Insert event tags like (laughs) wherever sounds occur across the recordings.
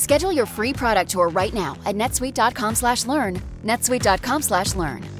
Schedule your free product tour right now at netsuite.com/learn. netsuite.com/learn.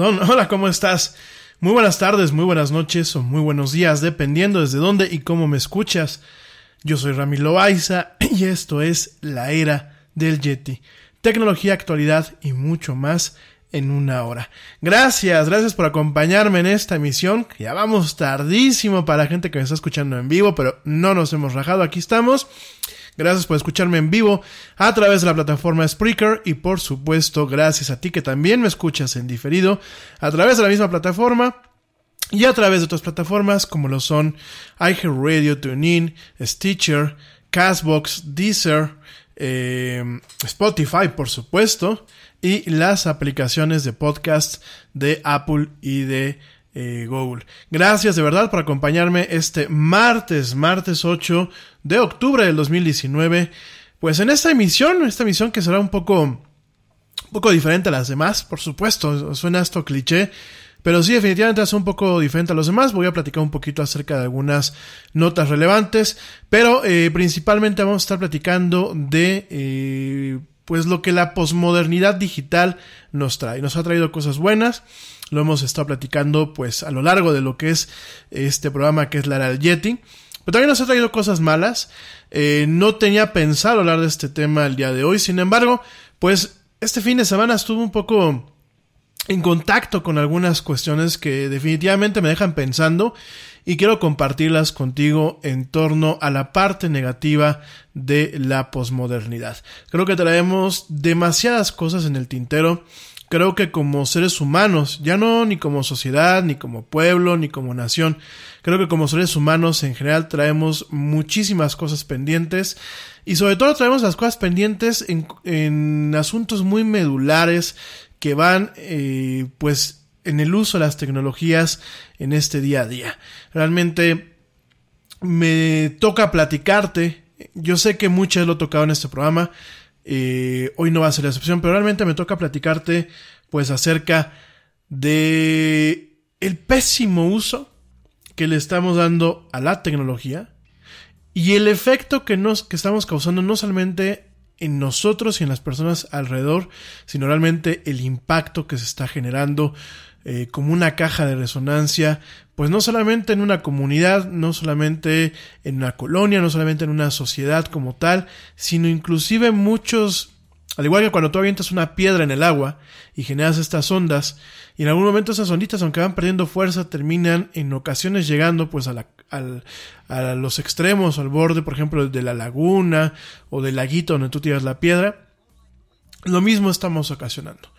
(laughs) Hola, ¿cómo estás? Muy buenas tardes, muy buenas noches o muy buenos días, dependiendo desde dónde y cómo me escuchas. Yo soy Rami Loaiza (clears throat) y esto es La Era del Yeti. Tecnología, actualidad y mucho más en una hora. Gracias, gracias por acompañarme en esta emisión. Ya vamos tardísimo para la gente que me está escuchando en vivo, pero no nos hemos rajado, aquí estamos. Gracias por escucharme en vivo a través de la plataforma Spreaker y por supuesto gracias a ti que también me escuchas en diferido a través de la misma plataforma y a través de otras plataformas como lo son iHeartRadio, TuneIn, Stitcher, Castbox, Deezer, eh, Spotify por supuesto y las aplicaciones de podcast de Apple y de eh, Google. Gracias de verdad por acompañarme este martes, martes 8 de octubre del 2019. Pues en esta emisión, esta emisión que será un poco, un poco diferente a las demás, por supuesto, suena esto cliché, pero sí, definitivamente es un poco diferente a los demás. Voy a platicar un poquito acerca de algunas notas relevantes, pero eh, principalmente vamos a estar platicando de eh, pues lo que la posmodernidad digital nos trae. Nos ha traído cosas buenas, lo hemos estado platicando pues a lo largo de lo que es este programa que es la era del Yeti. Pero también nos ha traído cosas malas. Eh, no tenía pensado hablar de este tema el día de hoy. Sin embargo, pues este fin de semana estuvo un poco en contacto con algunas cuestiones que definitivamente me dejan pensando y quiero compartirlas contigo en torno a la parte negativa de la posmodernidad. Creo que traemos demasiadas cosas en el tintero. Creo que como seres humanos, ya no ni como sociedad, ni como pueblo, ni como nación, creo que como seres humanos en general traemos muchísimas cosas pendientes y sobre todo traemos las cosas pendientes en, en asuntos muy medulares que van eh, pues en el uso de las tecnologías en este día a día. Realmente me toca platicarte. Yo sé que muchas lo he tocado en este programa. Eh, hoy no va a ser la excepción, pero realmente me toca platicarte pues acerca de el pésimo uso que le estamos dando a la tecnología y el efecto que nos que estamos causando no solamente en nosotros y en las personas alrededor, sino realmente el impacto que se está generando eh, como una caja de resonancia, pues no solamente en una comunidad, no solamente en una colonia, no solamente en una sociedad como tal, sino inclusive muchos, al igual que cuando tú avientas una piedra en el agua y generas estas ondas, y en algún momento esas onditas, aunque van perdiendo fuerza, terminan en ocasiones llegando pues a a los extremos, al borde, por ejemplo, de la laguna o del laguito donde tú tiras la piedra, lo mismo estamos ocasionando.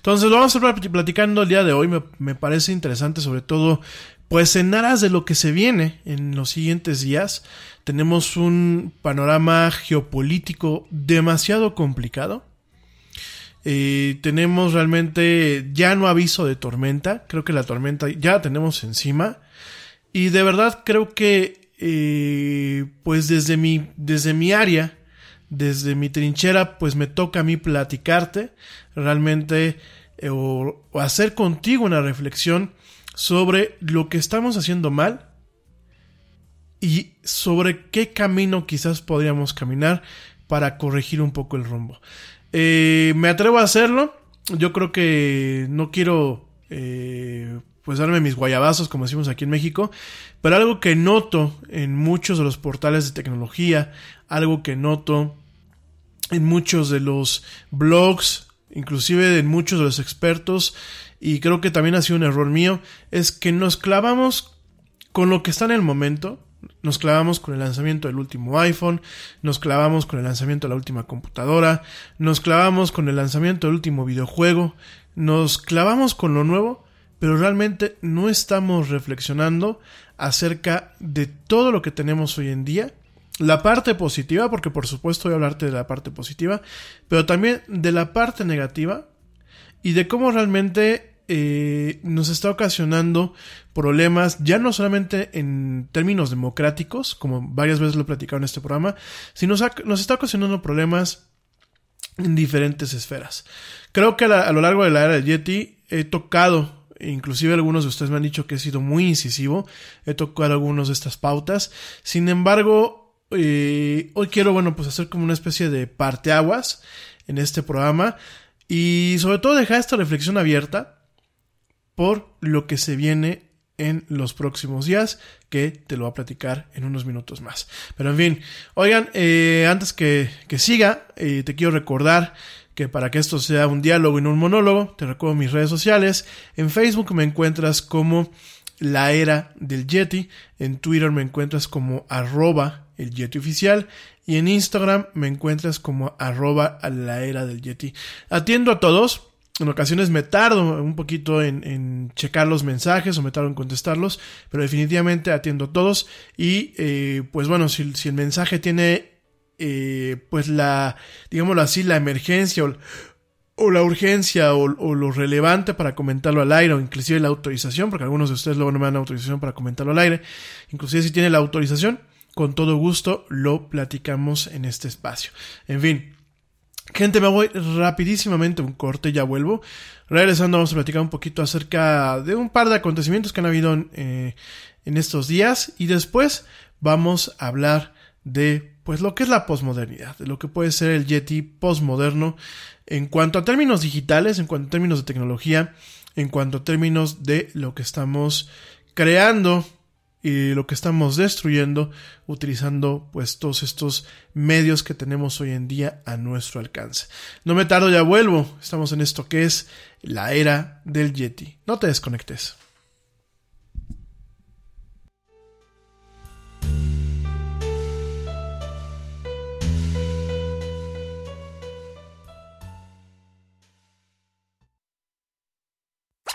Entonces lo vamos a estar platicando el día de hoy, me, me, parece interesante sobre todo, pues en aras de lo que se viene en los siguientes días, tenemos un panorama geopolítico demasiado complicado. Eh, tenemos realmente ya no aviso de tormenta, creo que la tormenta ya la tenemos encima. Y de verdad creo que, eh, pues desde mi, desde mi área, desde mi trinchera, pues me toca a mí platicarte realmente eh, o, hacer contigo una reflexión sobre lo que estamos haciendo mal y sobre qué camino quizás podríamos caminar para corregir un poco el rumbo. Eh, me atrevo a hacerlo. Yo creo que no quiero eh, pues darme mis guayabazos, como decimos aquí en México, pero algo que noto en muchos de los portales de tecnología, algo que noto en muchos de los blogs, inclusive en muchos de los expertos, y creo que también ha sido un error mío, es que nos clavamos con lo que está en el momento, nos clavamos con el lanzamiento del último iPhone, nos clavamos con el lanzamiento de la última computadora, nos clavamos con el lanzamiento del último videojuego, nos clavamos con lo nuevo, pero realmente no estamos reflexionando acerca de todo lo que tenemos hoy en día. La parte positiva, porque por supuesto voy a hablarte de la parte positiva, pero también de la parte negativa y de cómo realmente eh, nos está ocasionando problemas, ya no solamente en términos democráticos, como varias veces lo he platicado en este programa, sino nos, está ocasionando problemas en diferentes esferas. Creo que a, a lo largo de la era de Yeti he tocado inclusive algunos de ustedes me han dicho que he sido muy incisivo, he tocado algunas de estas pautas, sin embargo, hoy quiero, bueno, pues hacer como una especie de parteaguas en este programa y sobre todo dejar esta reflexión abierta por lo que se viene en los próximos días, que te lo voy a platicar en unos minutos más. Pero en fin, oigan, eh, antes que, que siga, eh, te quiero recordar que para que esto sea un diálogo y no un monólogo, te recuerdo mis redes sociales. En Facebook me encuentras como la era del Yeti, en Twitter me encuentras como arroba el Yeti oficial y en Instagram me encuentras como arroba la era del Yeti. Atiendo a todos, en ocasiones me tardo un poquito en, checar los mensajes o me tardo en contestarlos, pero definitivamente atiendo a todos. Y eh, pues bueno, si, si el mensaje tiene eh, pues la, digámoslo así, la emergencia o la urgencia o, o, lo relevante para comentarlo al aire o inclusive la autorización, porque algunos de ustedes luego no me dan autorización para comentarlo al aire, inclusive si tiene la autorización, con todo gusto lo platicamos en este espacio. En fin, gente, me voy rapidísimamente un corte, ya vuelvo. Regresando vamos a platicar un poquito acerca de un par de acontecimientos que han habido eh, en estos días y después vamos a hablar de pues lo que es la posmodernidad, de lo que puede ser el Yeti posmoderno en cuanto a términos digitales, en cuanto a términos de tecnología, en cuanto a términos de lo que estamos creando y lo que estamos destruyendo utilizando pues todos estos medios que tenemos hoy en día a nuestro alcance. No me tardo, ya vuelvo. Estamos en esto que es la era del Yeti. No te desconectes.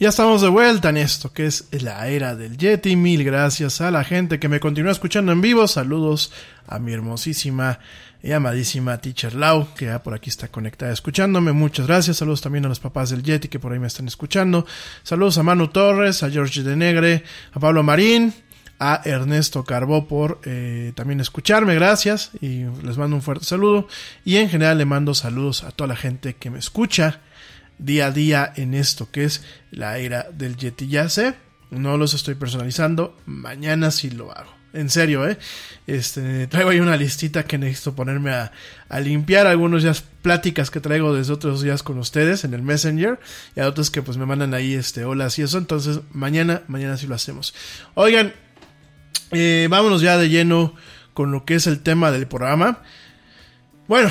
Ya estamos de vuelta en esto que es la era del Yeti. Mil gracias a la gente que me continúa escuchando en vivo. Saludos a mi hermosísima y amadísima Teacher Lau, que ya por aquí está conectada escuchándome. Muchas gracias. Saludos también a los papás del Yeti que por ahí me están escuchando. Saludos a Manu Torres, a George de Negre, a Pablo Marín, a Ernesto Carbó por eh, también escucharme, gracias y les mando un fuerte saludo y en general le mando saludos a toda la gente que me escucha día a día en esto que es la era del Yeti. Ya no los estoy personalizando, mañana sí lo hago. En serio, ¿eh? Este, traigo ahí una listita que necesito ponerme a, a limpiar algunos días pláticas que traigo desde otros días con ustedes en el Messenger y a otros que pues me mandan ahí este hola y eso. Entonces, mañana, mañana sí lo hacemos. Oigan, eh, vámonos ya de lleno con lo que es el tema del programa. Bueno,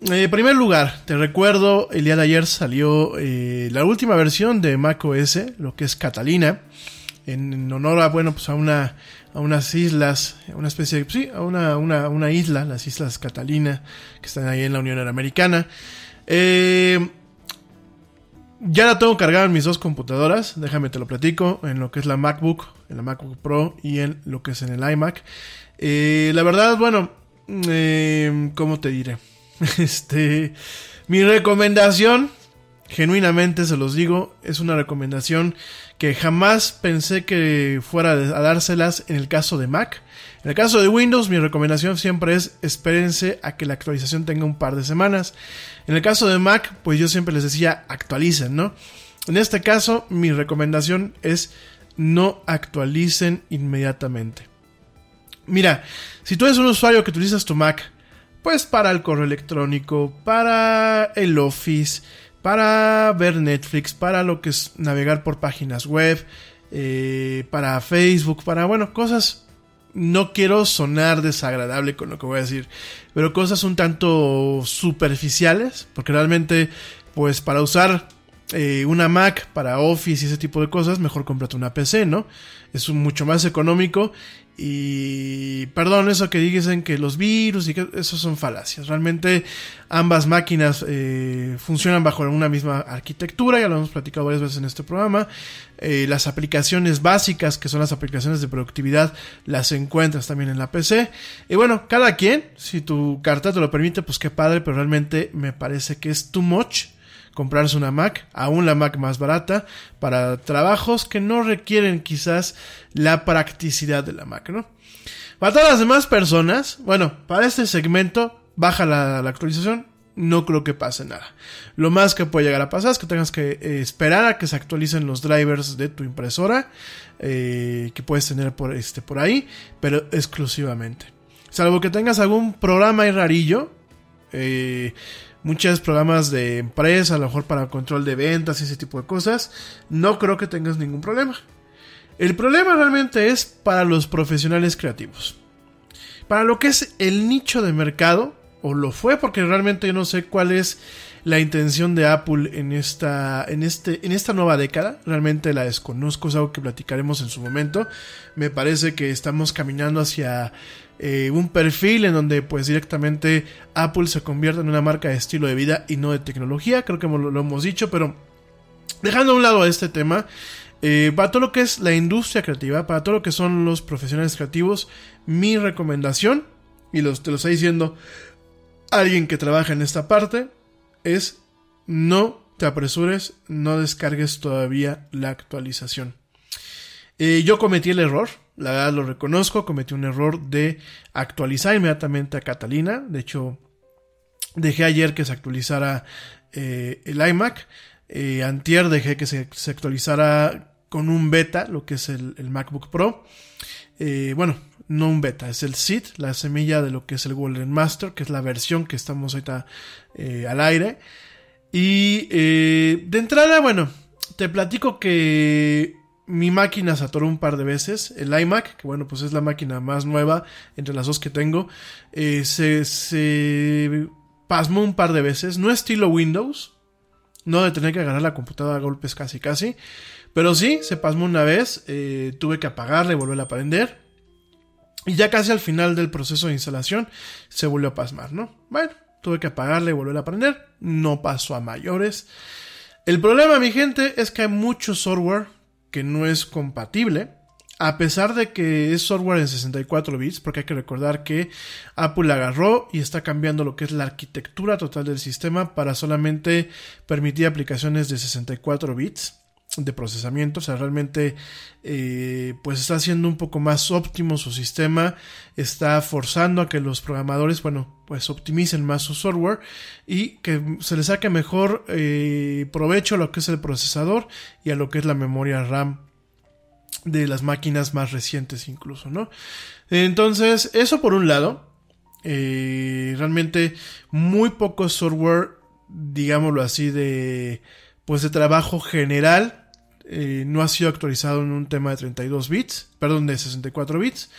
en primer lugar, te recuerdo, el día de ayer salió eh, la última versión de macOS, lo que es Catalina, en, honor a, bueno, pues a una, a unas islas, una especie de, sí, a una, una, una isla, las Islas Catalina, que están ahí en la Unión Americana. Eh, ya la tengo cargada en mis dos computadoras, déjame te lo platico, en lo que es la MacBook, en la MacBook Pro y en lo que es en el iMac. Eh, la verdad, bueno, eh, ¿cómo te diré? (laughs) Este, mi recomendación, genuinamente se los digo, es una recomendación que jamás pensé que fuera a dárselas en el caso de Mac. En el caso de Windows, mi recomendación siempre es espérense a que la actualización tenga un par de semanas. En el caso de Mac, pues yo siempre les decía actualicen, ¿no? En este caso, mi recomendación es no actualicen inmediatamente. Mira, si tú eres un usuario que utilizas tu Mac, pues para el correo electrónico, para el Office, para ver Netflix, para lo que es navegar por páginas web, eh, para Facebook, para, bueno, cosas no quiero sonar desagradable con lo que voy a decir, pero cosas un tanto superficiales, porque realmente, pues para usar eh, una Mac para Office y ese tipo de cosas, mejor cómprate una PC, ¿no? Es mucho más económico y perdón, eso que dicen que los virus y que eso son falacias. Realmente ambas máquinas eh, funcionan bajo una misma arquitectura, ya lo hemos platicado varias veces en este programa. Eh, las aplicaciones básicas, que son las aplicaciones de productividad, las encuentras también en la PC. Y bueno, cada quien, si tu carta te lo permite, pues qué padre, pero realmente me parece que es too much comprarse una Mac, aún la Mac más barata, para trabajos que no requieren quizás la practicidad de la Mac, ¿no? Para todas las demás personas, bueno, para este segmento, baja la, actualización, no creo que pase nada. Lo más que puede llegar a pasar es que tengas que eh, esperar a que se actualicen los drivers de tu impresora, eh, que puedes tener por, este, por ahí, pero exclusivamente. Salvo que tengas algún programa ahí rarillo, eh, muchos programas de empresa, a lo mejor para control de ventas y ese tipo de cosas, no creo que tengas ningún problema. El problema realmente es para los profesionales creativos. Para lo que es el nicho de mercado, o lo fue porque realmente yo no sé cuál es la intención de Apple en esta, en este, en esta nueva década. Realmente la desconozco, es algo que platicaremos en su momento. Me parece que estamos caminando hacia eh, un perfil en donde pues directamente Apple se convierte en una marca de estilo de vida y no de tecnología, creo que lo, hemos dicho, pero dejando a un lado este tema, eh, para todo lo que es la industria creativa, para todo lo que son los profesionales creativos, mi recomendación, y los, te lo está diciendo alguien que trabaja en esta parte, es no te apresures, no descargues todavía la actualización. Eh, yo cometí el error, la verdad lo reconozco, cometí un error de actualizar inmediatamente a Catalina. De hecho, dejé ayer que se actualizara eh, el iMac. Eh, antier dejé que se, actualizara con un beta, lo que es el, MacBook Pro. Eh, bueno, no un beta, es el SID, la semilla de lo que es el Golden Master, que es la versión que estamos ahorita al aire. Y de entrada, bueno, te platico que mi máquina se atoró un par de veces. El iMac, que bueno, pues es la máquina más nueva entre las dos que tengo, eh, se, se pasmó un par de veces. No estilo Windows, no de tener que agarrar la computadora a golpes casi casi, pero sí, se pasmó una vez, eh, tuve que apagarla y volver a prender. Y ya casi al final del proceso de instalación se volvió a pasmar, ¿no? Bueno, tuve que apagarla y volver a prender, no pasó a mayores. El problema, mi gente, es que hay mucho software que no es compatible. A pesar de que es software en 64 bits, porque hay que recordar que Apple agarró y está cambiando lo que es la arquitectura total del sistema para solamente permitir aplicaciones de 64 bits de procesamiento, o sea, realmente eh, pues está haciendo un poco más óptimo su sistema, está forzando a que los programadores, bueno, pues optimicen más su software y que se les saque mejor eh, provecho a lo que es el procesador y a lo que es la memoria RAM de las máquinas más recientes incluso, ¿no? Entonces, eso por un lado, eh, realmente muy poco software, digámoslo así, de pues de trabajo general eh, no ha sido actualizado en un tema de 32 bits, perdón, de 64 bits,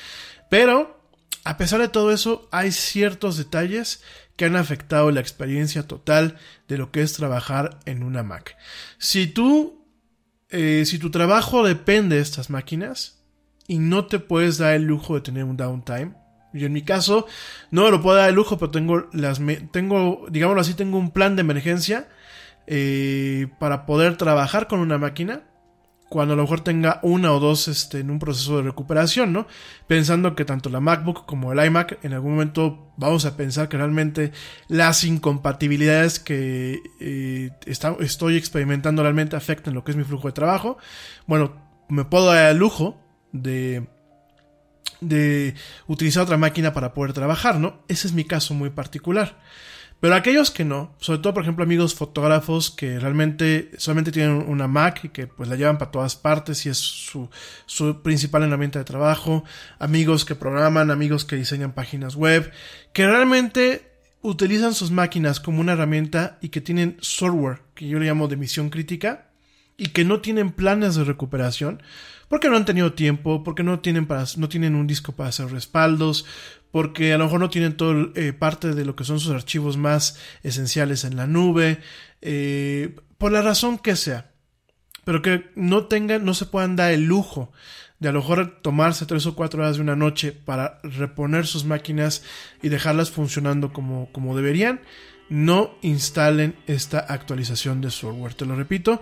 pero a pesar de todo eso hay ciertos detalles que han afectado la experiencia total de lo que es trabajar en una Mac. Si tú, eh, si tu trabajo depende de estas máquinas y no te puedes dar el lujo de tener un downtime, yo en mi caso no me lo puedo dar el lujo, pero tengo las, tengo, digámoslo así, tengo un plan de emergencia eh, para poder trabajar con una máquina cuando a lo mejor tenga una o dos este, en un proceso de recuperación, ¿no? Pensando que tanto la MacBook como el iMac en algún momento vamos a pensar que realmente las incompatibilidades que eh, estoy experimentando realmente afectan lo que es mi flujo de trabajo. Bueno, me puedo dar el lujo de de utilizar otra máquina para poder trabajar, ¿no? Ese es mi caso muy particular. Pero aquellos que no, sobre todo por ejemplo amigos fotógrafos que realmente solamente tienen una Mac y que pues la llevan para todas partes y es su, su principal herramienta de trabajo, amigos que programan, amigos que diseñan páginas web, que realmente utilizan sus máquinas como una herramienta y que tienen software que yo le llamo de misión crítica y que no tienen planes de recuperación porque no han tenido tiempo, porque no tienen, para, no tienen un disco para hacer respaldos, porque a lo mejor no tienen todo eh, parte de lo que son sus archivos más esenciales en la nube, eh, por la razón que sea, pero que no tengan, no se puedan dar el lujo de a lo mejor tomarse tres o cuatro horas de una noche para reponer sus máquinas y dejarlas funcionando como, como deberían, no instalen esta actualización de software. Te lo repito,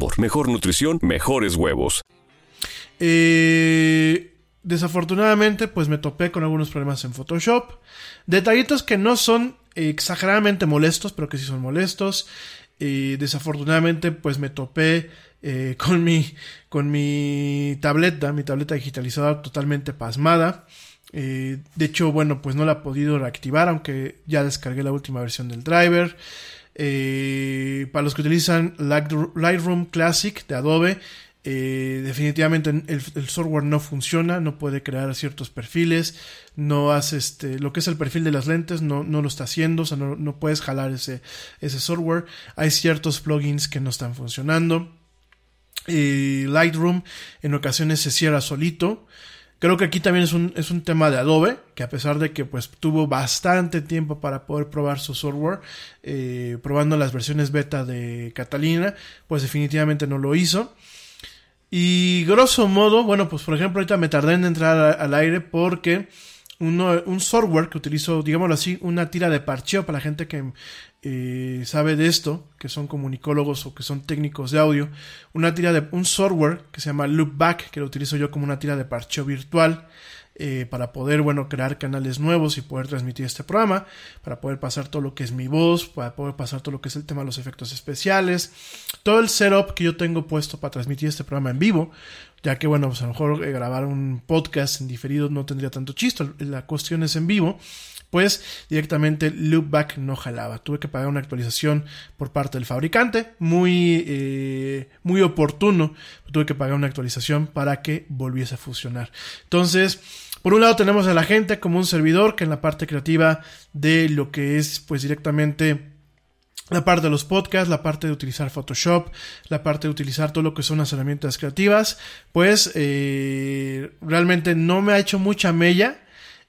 mejor nutrición, mejores huevos. Eh, desafortunadamente, pues me topé con algunos problemas en Photoshop. Detallitos que no son exageradamente molestos, pero que sí son molestos. Y desafortunadamente, pues me topé eh, con mi con mi tableta, mi tableta digitalizada totalmente pasmada. Eh, de hecho, bueno, pues no la he podido reactivar, aunque ya descargué la última versión del driver. Eh, para los que utilizan Lightroom Classic de Adobe, eh, definitivamente el, software no funciona, no puede crear ciertos perfiles, no hace este, lo que es el perfil de las lentes, no, no lo está haciendo, o sea, no, no, puedes jalar ese, ese software. Hay ciertos plugins que no están funcionando. Eh, Lightroom en ocasiones se cierra solito. Creo que aquí también es un, es un tema de Adobe, que a pesar de que pues tuvo bastante tiempo para poder probar su software, eh, probando las versiones beta de Catalina, pues definitivamente no lo hizo. Y grosso modo, bueno, pues por ejemplo ahorita me tardé en entrar al aire porque un software que utilizo, digámoslo así, una tira de parcheo para la gente que eh, sabe de esto, que son comunicólogos o que son técnicos de audio, una tira de un software que se llama Loopback, que lo utilizo yo como una tira de parcheo virtual. eh, para poder, bueno, crear canales nuevos y poder transmitir este programa, para poder pasar todo lo que es mi voz, para poder pasar todo lo que es el tema de los efectos especiales, todo el setup que yo tengo puesto para transmitir este programa en vivo, ya que, bueno, pues a lo mejor eh, grabar un podcast en diferido no tendría tanto chiste, la cuestión es en vivo pues directamente Loopback no jalaba. Tuve que pagar una actualización por parte del fabricante, muy, eh, muy oportuno. Tuve que pagar una actualización para que volviese a funcionar. Entonces, por un lado tenemos a la gente como un servidor que en la parte creativa de lo que es pues directamente la parte de los podcasts, la parte de utilizar Photoshop, la parte de utilizar todo lo que son las herramientas creativas, pues eh, realmente no me ha hecho mucha mella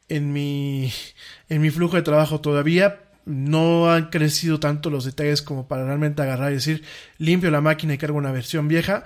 en mi, en mi flujo de trabajo todavía. No han crecido tanto los detalles como para realmente agarrar y decir limpio la máquina y cargo una versión vieja,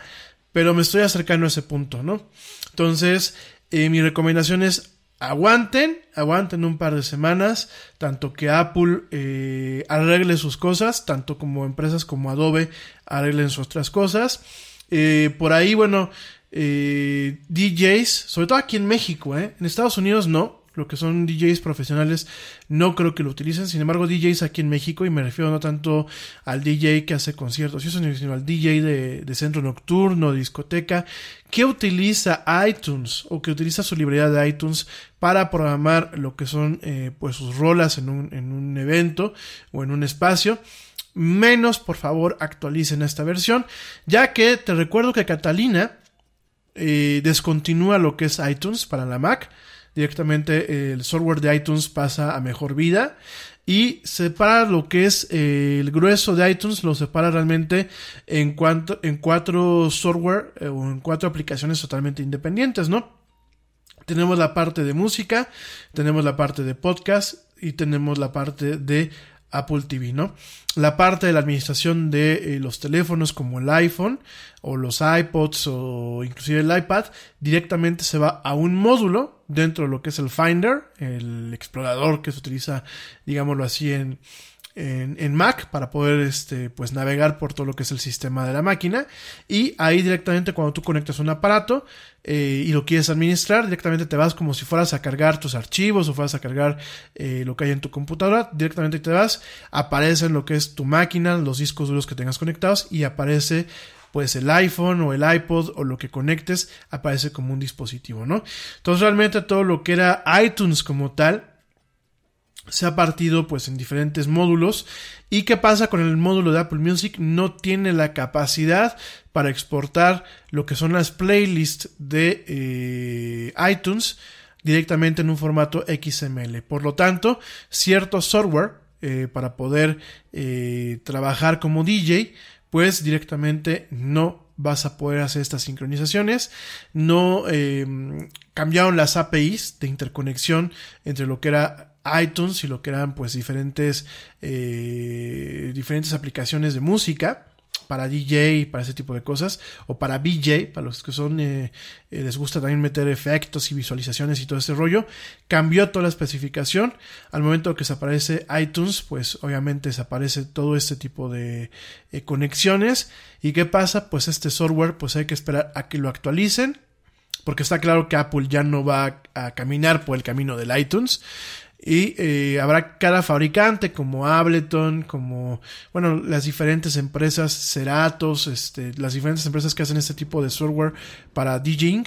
pero me estoy acercando a ese punto, ¿no? Entonces, eh, mi recomendación es aguanten, aguanten un par de semanas, tanto que Apple eh, arregle sus cosas, tanto como empresas como Adobe arreglen sus otras cosas. Eh, por ahí, bueno, DJs, sobre todo aquí en México, en Estados Unidos no, lo que son DJs profesionales, no creo que lo utilicen. Sin embargo, DJs aquí en México, y me refiero no tanto al DJ que hace conciertos, sino al DJ de, centro nocturno, discoteca, que utiliza iTunes o que utiliza su librería de iTunes para programar lo que son eh, pues sus rolas en un, en un evento o en un espacio menos por favor actualicen esta versión, ya que te recuerdo que Catalina eh, descontinúa lo que es iTunes para la Mac directamente el software de iTunes pasa a mejor vida y separa lo que es eh, el grueso de iTunes, lo separa realmente en, cuanto, en cuatro software eh, o en cuatro aplicaciones totalmente independientes, ¿no? Tenemos la parte de música, tenemos la parte de podcast y tenemos la parte de Apple TV, ¿no? La parte de la administración de eh, los teléfonos como el iPhone o los iPods o inclusive el iPad directamente se va a un módulo dentro de lo que es el Finder, el explorador que se utiliza, digámoslo así, en, en, Mac para poder este, pues navegar por todo lo que es el sistema de la máquina. Y ahí directamente cuando tú conectas un aparato eh, y lo quieres administrar directamente te vas como si fueras a cargar tus archivos o fueras a cargar eh, lo que hay en tu computadora directamente te vas aparece lo que es tu máquina los discos duros que tengas conectados y aparece pues el iPhone o el iPod o lo que conectes aparece como un dispositivo, ¿no? Entonces realmente todo lo que era iTunes como tal se ha partido pues en diferentes módulos. Y qué pasa con el módulo de Apple Music no tiene la capacidad para exportar lo que son las playlists de eh, iTunes directamente en un formato XML por lo tanto cierto software eh, para poder eh, trabajar como DJ pues directamente no vas a poder hacer estas sincronizaciones. No cambiaron las APIs de interconexión entre lo que era iTunes y lo que eran pues diferentes, eh, diferentes aplicaciones de música para DJ, para ese tipo de cosas, o para BJ, para los que son, eh, eh, les gusta también meter efectos y visualizaciones y todo ese rollo, cambió toda la especificación. Al momento que se aparece iTunes, pues obviamente desaparece todo este tipo de conexiones. ¿Y qué pasa? Pues este software, pues hay que esperar a que lo actualicen, porque está claro que Apple ya no va a caminar por el camino del iTunes. Y eh, habrá cada fabricante como Ableton, como, bueno, las diferentes empresas, Ceratos, este, las diferentes empresas que hacen este tipo de software para DJing,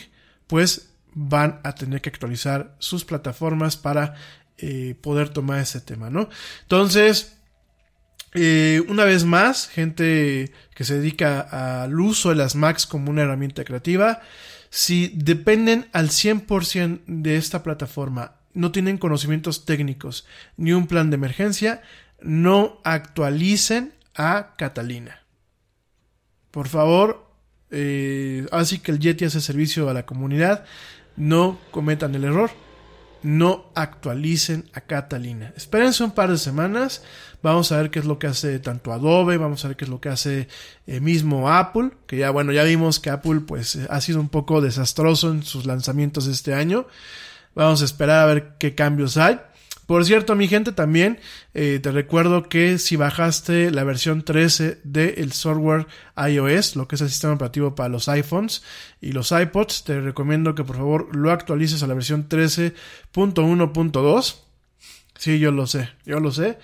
pues van a tener que actualizar sus plataformas para eh, poder tomar ese tema, ¿no? Entonces, eh, una vez más, gente que se dedica al uso de las Macs como una herramienta creativa, si dependen al 100% de esta plataforma no tienen conocimientos técnicos ni un plan de emergencia, no actualicen a Catalina. Por favor, eh, así que el Yeti hace servicio a la comunidad, no cometan el error, no actualicen a Catalina. Espérense un par de semanas, vamos a ver qué es lo que hace tanto Adobe, vamos a ver qué es lo que hace eh, mismo Apple, que ya bueno, ya vimos que Apple pues ha sido un poco desastroso en sus lanzamientos este año. Vamos a esperar a ver qué cambios hay. Por cierto, mi gente, también eh, te recuerdo que si bajaste la versión 13 del software iOS, lo que es el sistema operativo para los iPhones y los iPods, te recomiendo que por favor lo actualices a la versión 13.1.2. Sí, yo lo sé, yo lo sé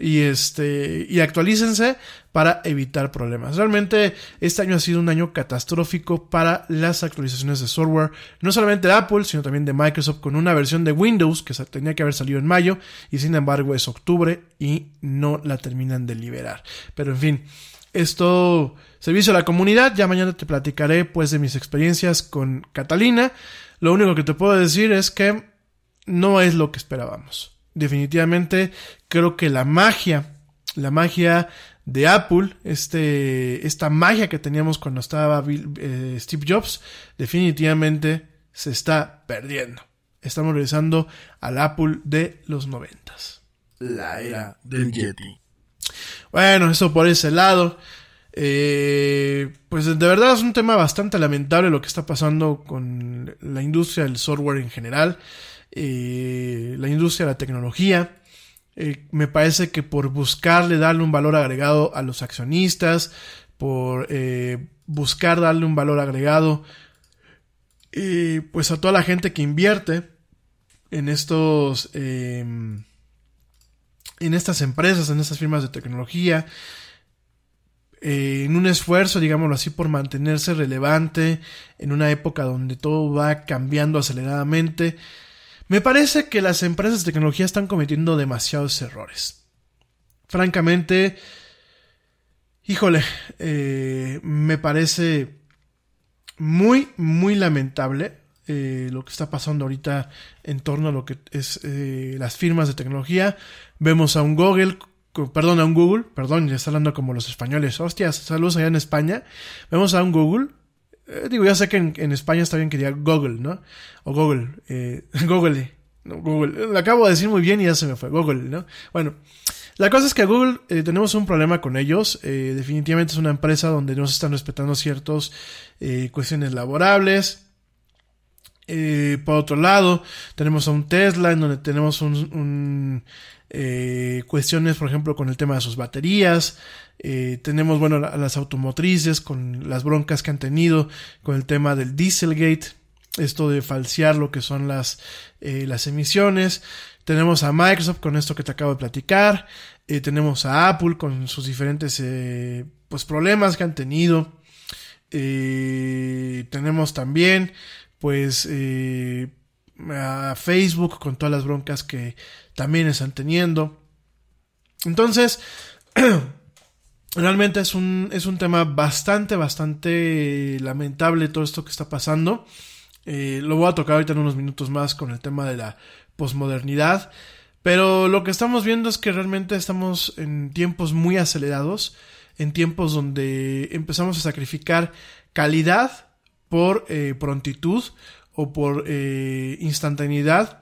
y este y actualícense para evitar problemas. Realmente este año ha sido un año catastrófico para las actualizaciones de software, no solamente de Apple, sino también de Microsoft con una versión de Windows que tenía que haber salido en mayo y sin embargo es octubre y no la terminan de liberar. Pero en fin, esto servicio a la comunidad, ya mañana te platicaré pues de mis experiencias con Catalina. Lo único que te puedo decir es que no es lo que esperábamos definitivamente creo que la magia, la magia de Apple, este, esta magia que teníamos cuando estaba eh, Steve Jobs, definitivamente se está perdiendo. Estamos regresando al Apple de los noventas. La era del Yeti. Bueno, eso por ese lado. Eh, pues de verdad es un tema bastante lamentable lo que está pasando con la industria del software en general. Eh, la industria de la tecnología. Eh, me parece que por buscarle darle un valor agregado a los accionistas, por eh, buscar darle un valor agregado pues a toda la gente que invierte en estos em, en estas empresas, en estas firmas de tecnología, en un esfuerzo, digámoslo así, por mantenerse relevante en una época donde todo va cambiando aceleradamente. Me parece que las empresas de tecnología están cometiendo demasiados errores. Francamente, híjole, eh, me parece muy, muy lamentable eh, lo que está pasando ahorita en torno a lo que es eh, las firmas de tecnología. Vemos a un Google, perdón, a un Google, perdón, ya está hablando como los españoles. Hostias, saludos allá en España. Vemos a un Google eh, digo, ya sé que en, España está bien que diga Google, ¿no? O Google, eh, (laughs) Google, no, Google. Lo acabo de decir muy bien y ya se me fue, Google, ¿no? Bueno, la cosa es que Google eh, tenemos un problema con ellos. Eh, definitivamente es una empresa donde no se están respetando ciertas cuestiones laborables. por otro lado, tenemos a un Tesla en donde tenemos un, cuestiones, por ejemplo, con el tema de sus baterías. Eh, tenemos, bueno, las automotrices con las broncas que han tenido con el tema del Dieselgate, esto de falsear lo que son las, eh, las emisiones. Tenemos a Microsoft con esto que te acabo de platicar. Eh, tenemos a Apple con sus diferentes pues, problemas que han tenido. tenemos también, pues, a Facebook con todas las broncas que también están teniendo. Entonces, (clears throat) Realmente es un, es un tema bastante, bastante lamentable todo esto que está pasando. Eh, lo voy a tocar ahorita en unos minutos más con el tema de la posmodernidad. Pero lo que estamos viendo es que realmente estamos en tiempos muy acelerados, en tiempos donde empezamos a sacrificar calidad por eh, prontitud o por eh, instantaneidad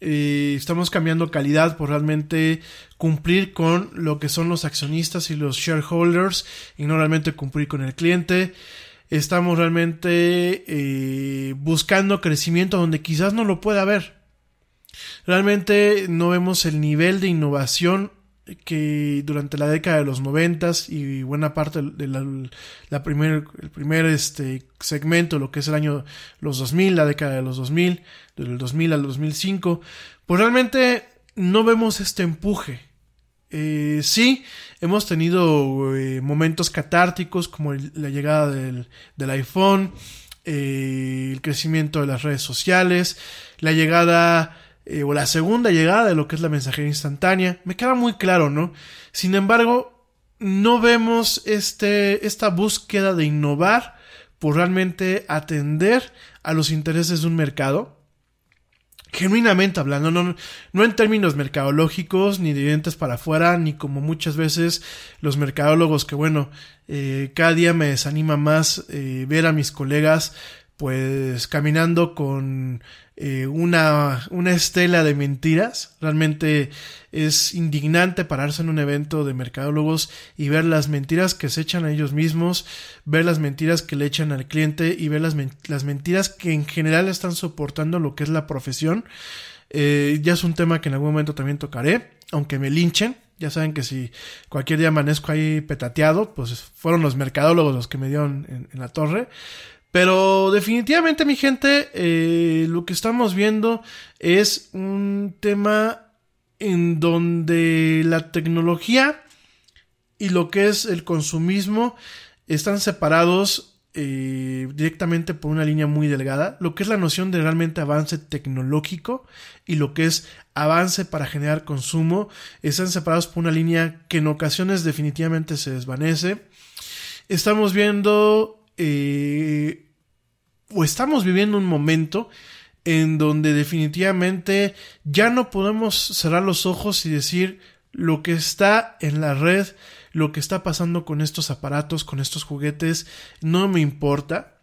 eh, estamos cambiando calidad por realmente cumplir con lo que son los accionistas y los shareholders y no realmente cumplir con el cliente. Estamos realmente eh, buscando crecimiento donde quizás no lo pueda haber. Realmente no vemos el nivel de innovación que durante la década de los noventas y buena parte de la, el primer este segmento, lo que es el año los 2000, la década de los 2000, del 2000 al 2005, pues realmente no vemos este empuje. Eh, sí, hemos tenido eh, momentos catárticos como la llegada del, del iPhone, eh, el crecimiento de las redes sociales, la llegada eh, o la segunda llegada de lo que es la mensajería instantánea. Me queda muy claro, ¿no? Sin embargo, no vemos este, esta búsqueda de innovar por realmente atender a los intereses de un mercado. Genuinamente hablando, no, no en términos mercadológicos, ni de dientes para afuera, ni como muchas veces los mercadólogos que, bueno, eh, cada día me desanima más eh, ver a mis colegas pues caminando con eh, una, una estela de mentiras. Realmente es indignante pararse en un evento de mercadólogos y ver las mentiras que se echan a ellos mismos, ver las mentiras que le echan al cliente y ver las, las mentiras que en general están soportando lo que es la profesión. Eh, ya es un tema que en algún momento también tocaré, aunque me linchen. Ya saben que si cualquier día amanezco ahí petateado, pues fueron los mercadólogos los que me dieron en, la torre. Pero definitivamente, mi gente, eh, lo que estamos viendo es un tema en donde la tecnología y lo que es el consumismo están separados eh, directamente por una línea muy delgada, lo que es la noción de realmente avance tecnológico y lo que es avance para generar consumo, están separados por una línea que en ocasiones definitivamente se desvanece. Estamos viendo eh, o estamos viviendo un momento en donde definitivamente ya no podemos cerrar los ojos y decir lo que está en la red lo que está pasando con estos aparatos, con estos juguetes, no me importa.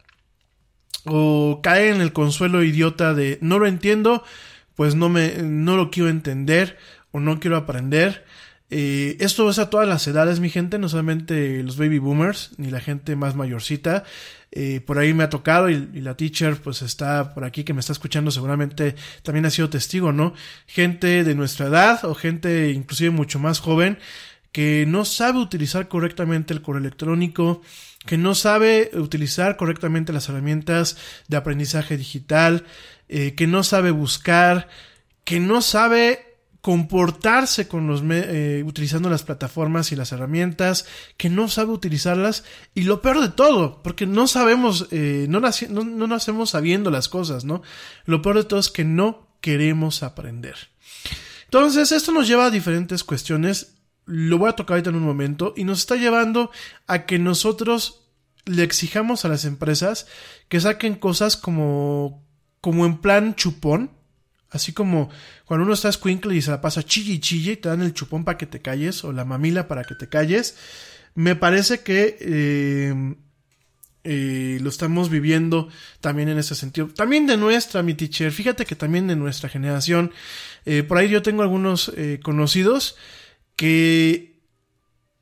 O cae en el consuelo idiota de no lo entiendo, pues no me no lo quiero entender o no quiero aprender. Eh, esto es a todas las edades, mi gente, no solamente los baby boomers, ni la gente más mayorcita. Eh, por ahí me ha tocado y, la teacher pues está por aquí que me está escuchando seguramente también ha sido testigo, ¿no? Gente de nuestra edad o gente inclusive mucho más joven que no sabe utilizar correctamente el correo electrónico, que no sabe utilizar correctamente las herramientas de aprendizaje digital, eh, que no sabe buscar, que no sabe comportarse con los eh, utilizando las plataformas y las herramientas, que no sabe utilizarlas y lo peor de todo, porque no sabemos, eh, no, no, no nacemos sabiendo las cosas, ¿no? Lo peor de todo es que no queremos aprender. Entonces, esto nos lleva a diferentes cuestiones lo voy a tocar ahorita en un momento, y nos está llevando a que nosotros le exijamos a las empresas que saquen cosas como, como en plan chupón, así como cuando uno está escuincle y se la pasa chille y chille y te dan el chupón para que te calles, o la mamila para que te calles, me parece que eh, eh, lo estamos viviendo también en ese sentido. También de nuestra, mi teacher, fíjate que también de nuestra generación, eh, por ahí yo tengo algunos conocidos, que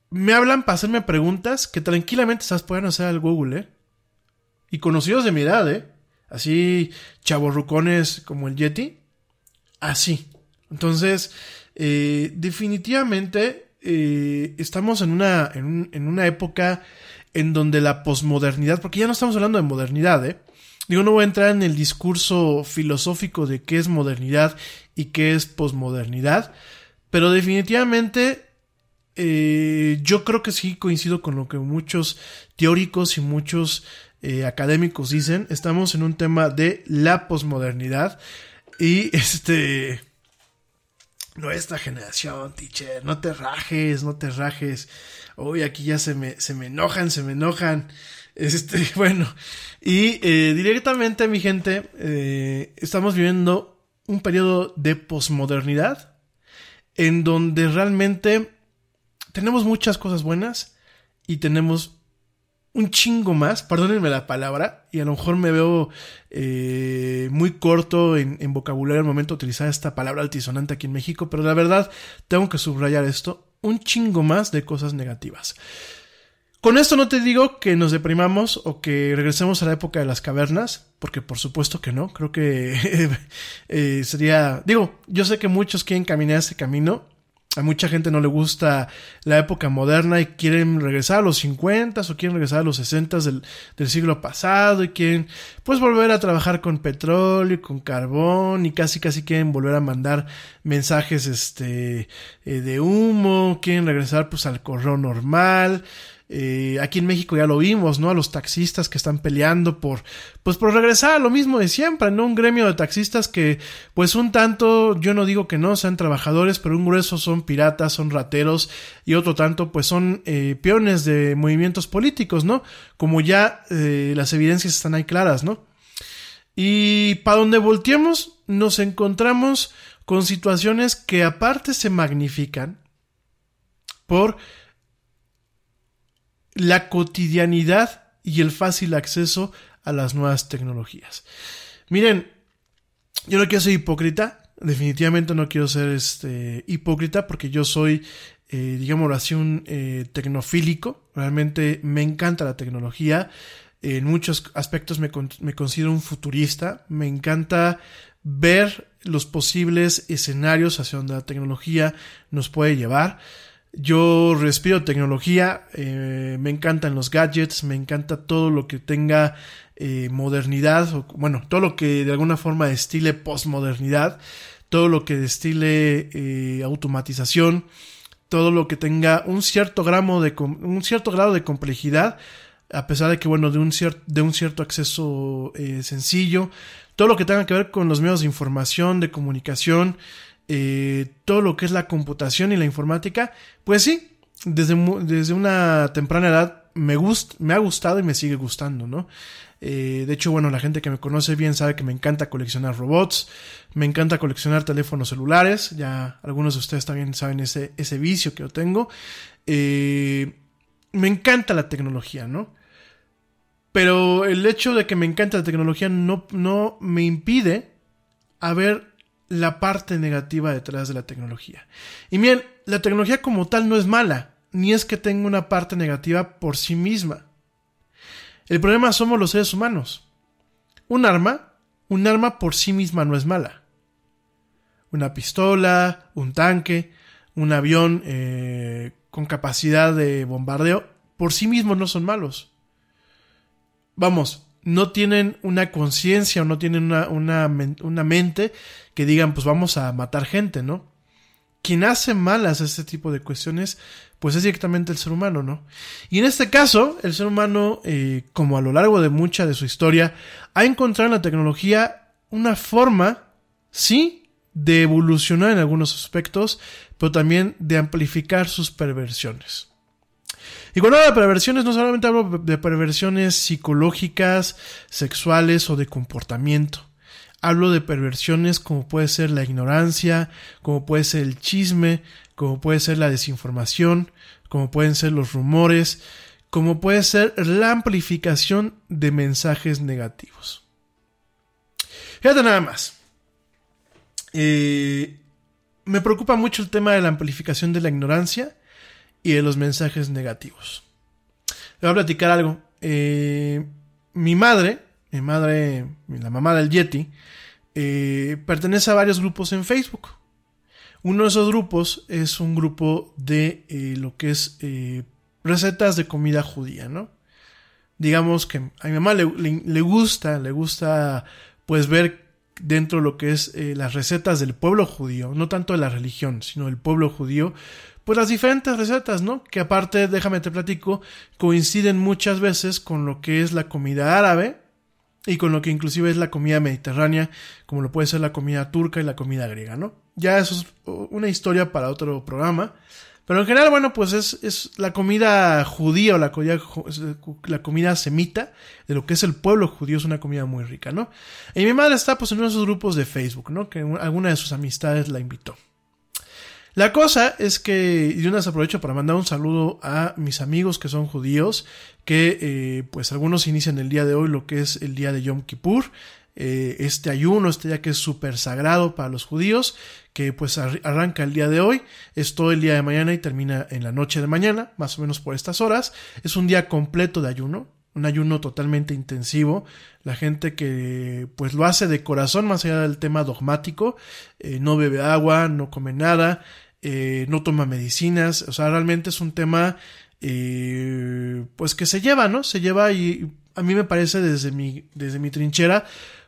me hablan para hacerme preguntas que tranquilamente se pueden hacer al Google, ¿eh? Y conocidos de mi edad, ¿eh? Así, chaborrucones como el Yeti. Así. Entonces, eh, definitivamente eh, estamos en una, en, una época en donde la posmodernidad, porque ya no estamos hablando de modernidad, ¿eh? Digo, no voy a entrar en el discurso filosófico de qué es modernidad y qué es posmodernidad, pero definitivamente eh, yo creo que sí coincido con lo que muchos teóricos y muchos académicos dicen. Estamos en un tema de la posmodernidad. Y este. Nuestra generación, teacher, no te rajes, no te rajes. Uy, aquí ya se me, se me enojan, se me enojan. Este, (laughs) bueno. Y eh, directamente, mi gente, estamos viviendo un periodo de posmodernidad en donde realmente tenemos muchas cosas buenas y tenemos un chingo más, perdónenme la palabra, y a lo mejor me veo eh, muy corto en, en, vocabulario al momento de utilizar esta palabra altisonante aquí en México, pero la verdad tengo que subrayar esto, un chingo más de cosas negativas. Con esto no te digo que nos deprimamos o que regresemos a la época de las cavernas, porque por supuesto que no, creo que (laughs) eh, sería, digo, yo sé que muchos quieren caminar ese camino, a mucha gente no le gusta la época moderna y quieren regresar a los 50 o quieren regresar a los 60 del, del siglo pasado y quieren pues volver a trabajar con petróleo, con carbón y casi casi quieren volver a mandar mensajes este eh, de humo, quieren regresar pues al correo normal, eh, aquí en México ya lo vimos, ¿no? A los taxistas que están peleando por, pues por regresar a lo mismo de siempre, ¿no? Un gremio de taxistas que, pues un tanto, yo no digo que no sean trabajadores, pero un grueso son piratas, son rateros y otro tanto, pues son eh, peones de movimientos políticos, ¿no? Como ya eh, las evidencias están ahí claras, ¿no? Y para donde volteemos, nos encontramos con situaciones que aparte se magnifican por la cotidianidad y el fácil acceso a las nuevas tecnologías. Miren, yo no quiero ser hipócrita, definitivamente no quiero ser este, hipócrita porque yo soy, eh, digámoslo así, un eh, tecnofílico, realmente me encanta la tecnología. En muchos aspectos me, me considero un futurista. Me encanta ver los posibles escenarios hacia donde la tecnología nos puede llevar. Yo respiro tecnología, eh, me encantan los gadgets, me encanta todo lo que tenga eh, modernidad, o, bueno, todo lo que de alguna forma destile postmodernidad, todo lo que destile eh, automatización, todo lo que tenga un cierto grado de un cierto grado de complejidad, a pesar de que bueno de un cierto de un cierto acceso sencillo, todo lo que tenga que ver con los medios de información, de comunicación, eh, todo lo que es la computación y la informática, pues sí, desde, desde una temprana edad me, me ha gustado y me sigue gustando, ¿no? Eh, de hecho, bueno, la gente que me conoce bien sabe que me encanta coleccionar robots, me encanta coleccionar teléfonos celulares, ya algunos de ustedes también saben ese, ese vicio que yo tengo. Eh, me encanta la tecnología, ¿no? Pero el hecho de que me encanta la tecnología no, no me impide a ver la parte negativa detrás de la tecnología. Y bien, la tecnología como tal no es mala, ni es que tenga una parte negativa por sí misma. El problema somos los seres humanos. Un arma, un arma por sí misma no es mala. Una pistola, un tanque, un avión eh, con capacidad de bombardeo, por sí mismos no son malos. Vamos, no tienen una conciencia o no tienen una, una, una, mente que digan, pues vamos a matar gente, ¿no? Quien hace malas este tipo de cuestiones, pues es directamente el ser humano, ¿no? Y en este caso, el ser humano, eh, como a lo largo de mucha de su historia, ha encontrado en la tecnología una forma, sí, de evolucionar en algunos aspectos, pero también de amplificar sus perversiones. Y cuando hablo de perversiones, no solamente hablo de perversiones psicológicas, sexuales o de comportamiento. Hablo de perversiones como puede ser la ignorancia, como puede ser el chisme, como puede ser la desinformación, como pueden ser los rumores, como puede ser la amplificación de mensajes negativos. Fíjate nada más. Eh, me preocupa mucho el tema de la amplificación de la ignorancia y de los mensajes negativos. Le voy a platicar algo. Eh, mi madre, mi madre, la mamá del Yeti, eh, pertenece a varios grupos en Facebook. Uno de esos grupos es un grupo de eh, lo que es recetas de comida judía, ¿no? Digamos que a mi mamá le, gusta, le gusta pues ver dentro de lo que es las recetas del pueblo judío, no tanto de la religión, sino del pueblo judío, pues las diferentes recetas, ¿no? Que aparte, déjame te platico, coinciden muchas veces con lo que es la comida árabe y con lo que inclusive es la comida mediterránea, como lo puede ser la comida turca y la comida griega, ¿no? Ya eso es una historia para otro programa. Pero en general, bueno, pues es, es la comida judía o la comida, la comida semita de lo que es el pueblo judío, es una comida muy rica, ¿no? Y mi madre está pues en uno de esos grupos de Facebook, ¿no? Que alguna de sus amistades la invitó. La cosa es que, y de una vez aprovecho para mandar un saludo a mis amigos que son judíos, que eh, pues algunos inician el día de hoy lo que es el día de Yom Kippur, eh, este ayuno, este día que es súper sagrado para los judíos, que pues arranca el día de hoy, es todo el día de mañana y termina en la noche de mañana, más o menos por estas horas, es un día completo de ayuno, un ayuno totalmente intensivo. La gente que pues lo hace de corazón, más allá del tema dogmático, eh, no bebe agua, no come nada, eh, no toma medicinas, o sea, realmente es un tema eh, pues que se lleva, ¿no? Se lleva y a mí me parece desde mi, desde mi trinchera,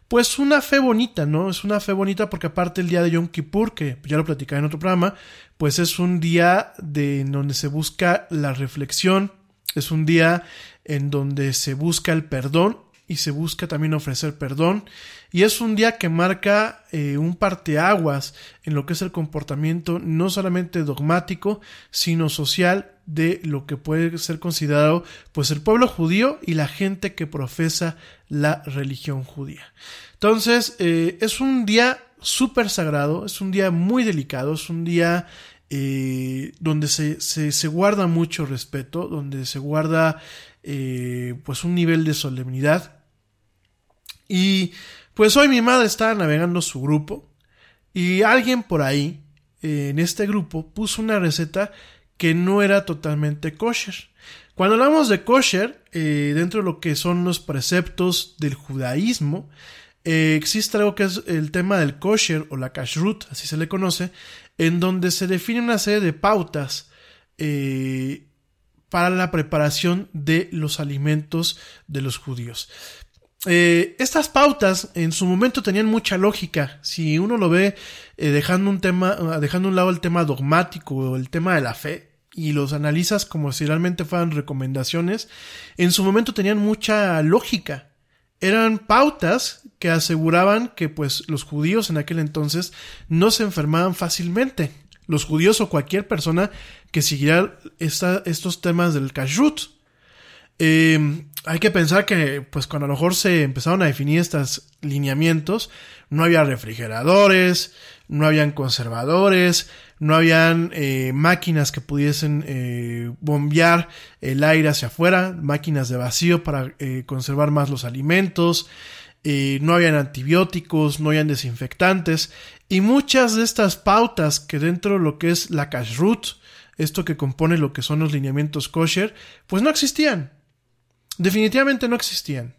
pues una fe bonita, ¿no? Es una fe bonita porque aparte el día de Yom Kippur, que ya lo platicaba en otro programa, pues es un día de donde se busca la reflexión, es un día en donde se busca el perdón y se busca también ofrecer perdón. Y es un día que marca eh, un parteaguas en lo que es el comportamiento no solamente dogmático, sino social de lo que puede ser considerado pues el pueblo judío y la gente que profesa la religión judía. Entonces, eh, es un día súper sagrado, es un día muy delicado, es un día eh, donde se, se, guarda mucho respeto, donde se guarda eh, pues un nivel de solemnidad. Y pues hoy mi madre estaba navegando su grupo y alguien por ahí eh, en este grupo puso una receta que no era totalmente kosher. Cuando hablamos de kosher, dentro de lo que son los preceptos del judaísmo, existe algo que es el tema del kosher o la kashrut, así se le conoce, en donde se define una serie de pautas eh, para la preparación de los alimentos de los judíos. Eh, estas pautas en su momento tenían mucha lógica. Si uno lo ve eh, dejando un tema, dejando a un lado el tema dogmático o el tema de la fe y los analizas como si realmente fueran recomendaciones, en su momento tenían mucha lógica. Eran pautas que aseguraban que pues los judíos en aquel entonces no se enfermaban fácilmente. Los judíos o cualquier persona que siguiera estos temas del kashrut. Eh, hay que pensar que, pues, cuando a lo mejor se empezaron a definir estos lineamientos, no había refrigeradores, no habían conservadores, no habían eh, máquinas que pudiesen eh, bombear el aire hacia afuera, máquinas de vacío para eh, conservar más los alimentos, no habían antibióticos, no habían desinfectantes, y muchas de estas pautas que dentro de lo que es la kashrut, esto que compone lo que son los lineamientos kosher, pues no existían. Definitivamente no existían.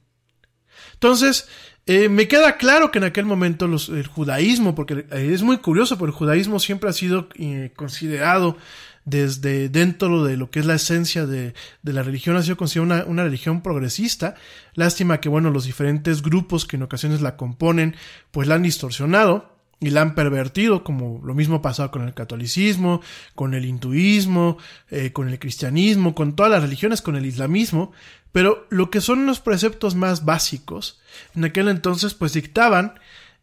Entonces, eh, me queda claro que en aquel momento los, el judaísmo, porque es muy curioso, porque el judaísmo siempre ha sido eh, considerado desde dentro de lo que es la esencia de, de la religión, ha sido considerada una, una, religión progresista. Lástima que, bueno, los diferentes grupos que en ocasiones la componen, pues la han distorsionado y la han pervertido, como lo mismo ha pasado con el catolicismo, con el hinduismo, eh, con el cristianismo, con todas las religiones, con el islamismo, pero lo que son los preceptos más básicos, en aquel entonces pues dictaban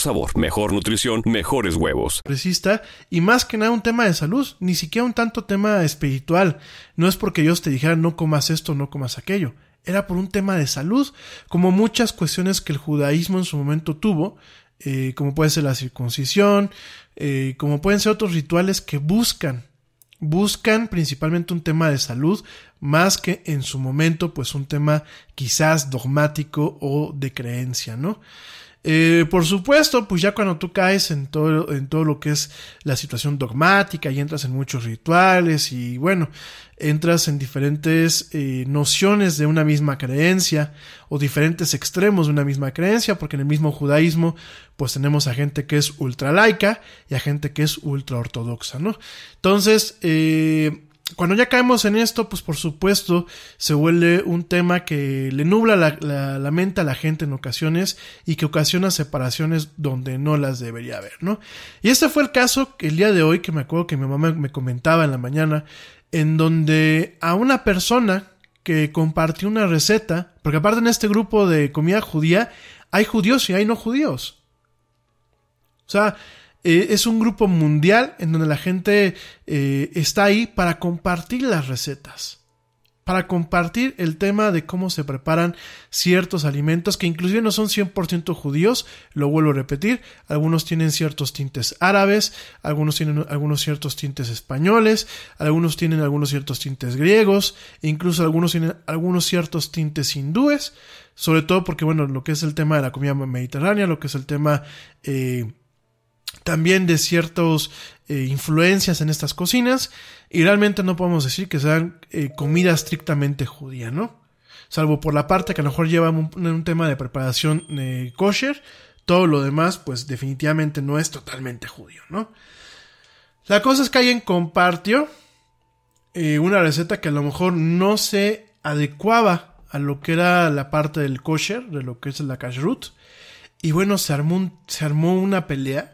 sabor, mejor nutrición, mejores huevos. Y más que nada un tema de salud, ni siquiera un tanto tema espiritual. No es porque Dios te dijera no comas esto, no comas aquello. Era por un tema de salud, como muchas cuestiones que el judaísmo en su momento tuvo, eh, como puede ser la circuncisión, eh, como pueden ser otros rituales que buscan buscan principalmente un tema de salud más que en su momento pues un tema quizás dogmático o de creencia, ¿no? Eh, por supuesto, pues ya cuando tú caes en todo, en todo lo que es la situación dogmática y entras en muchos rituales y bueno, entras en diferentes eh, nociones de una misma creencia o diferentes extremos de una misma creencia, porque en el mismo judaísmo pues tenemos a gente que es ultra laica y a gente que es ultra ortodoxa, ¿no? Entonces, eh, cuando ya caemos en esto, pues por supuesto se vuelve un tema que le nubla la, mente a la gente en ocasiones y que ocasiona separaciones donde no las debería haber, ¿no? Y este fue el caso el día de hoy que me acuerdo que mi mamá me comentaba en la mañana, en donde a una persona que compartió una receta, porque aparte en este grupo de comida judía hay judíos y hay no judíos. O sea, eh, es un grupo mundial en donde la gente eh, está ahí para compartir las recetas, para compartir el tema de cómo se preparan ciertos alimentos que inclusive no son 100% judíos, lo vuelvo a repetir, algunos tienen ciertos tintes árabes, algunos tienen algunos ciertos tintes españoles, algunos tienen algunos ciertos tintes griegos, e incluso algunos tienen algunos ciertos tintes hindúes, sobre todo porque bueno, lo que es el tema de la comida mediterránea, lo que es el tema eh, también de ciertas eh, influencias en estas cocinas y realmente no podemos decir que sean eh, comida estrictamente judía, ¿no? Salvo por la parte que a lo mejor lleva un, tema de preparación eh, kosher, todo lo demás pues definitivamente no es totalmente judío, ¿no? La cosa es que alguien compartió una receta que a lo mejor no se adecuaba a lo que era la parte del kosher, de lo que es la kashrut. Y bueno, se armó, se armó una pelea.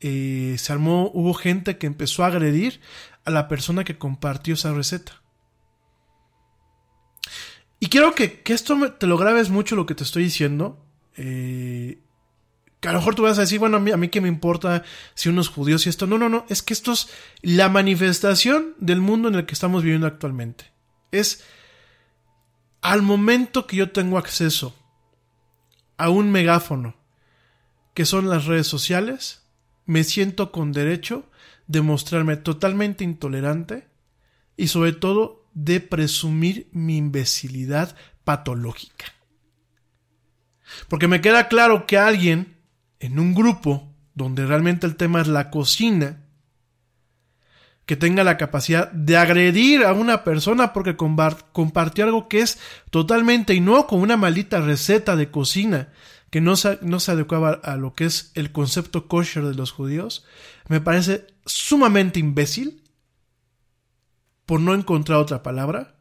Eh, se armó, hubo gente que empezó a agredir a la persona que compartió esa receta. Y quiero que, que esto te lo grabes mucho lo que te estoy diciendo. Eh, que a lo mejor tú vas a decir, bueno, a mí, a mí qué me importa si unos judíos y esto. No, no, no. Es que esto es la manifestación del mundo en el que estamos viviendo actualmente. Es al momento que yo tengo acceso a un megáfono, que son las redes sociales, me siento con derecho de mostrarme totalmente intolerante y sobre todo de presumir mi imbecilidad patológica. Porque me queda claro que alguien en un grupo donde realmente el tema es la cocina, que tenga la capacidad de agredir a una persona porque compartió algo que es totalmente inocuo, una maldita receta de cocina que no se, no se adecuaba a lo que es el concepto kosher de los judíos, me parece sumamente imbécil, por no encontrar otra palabra,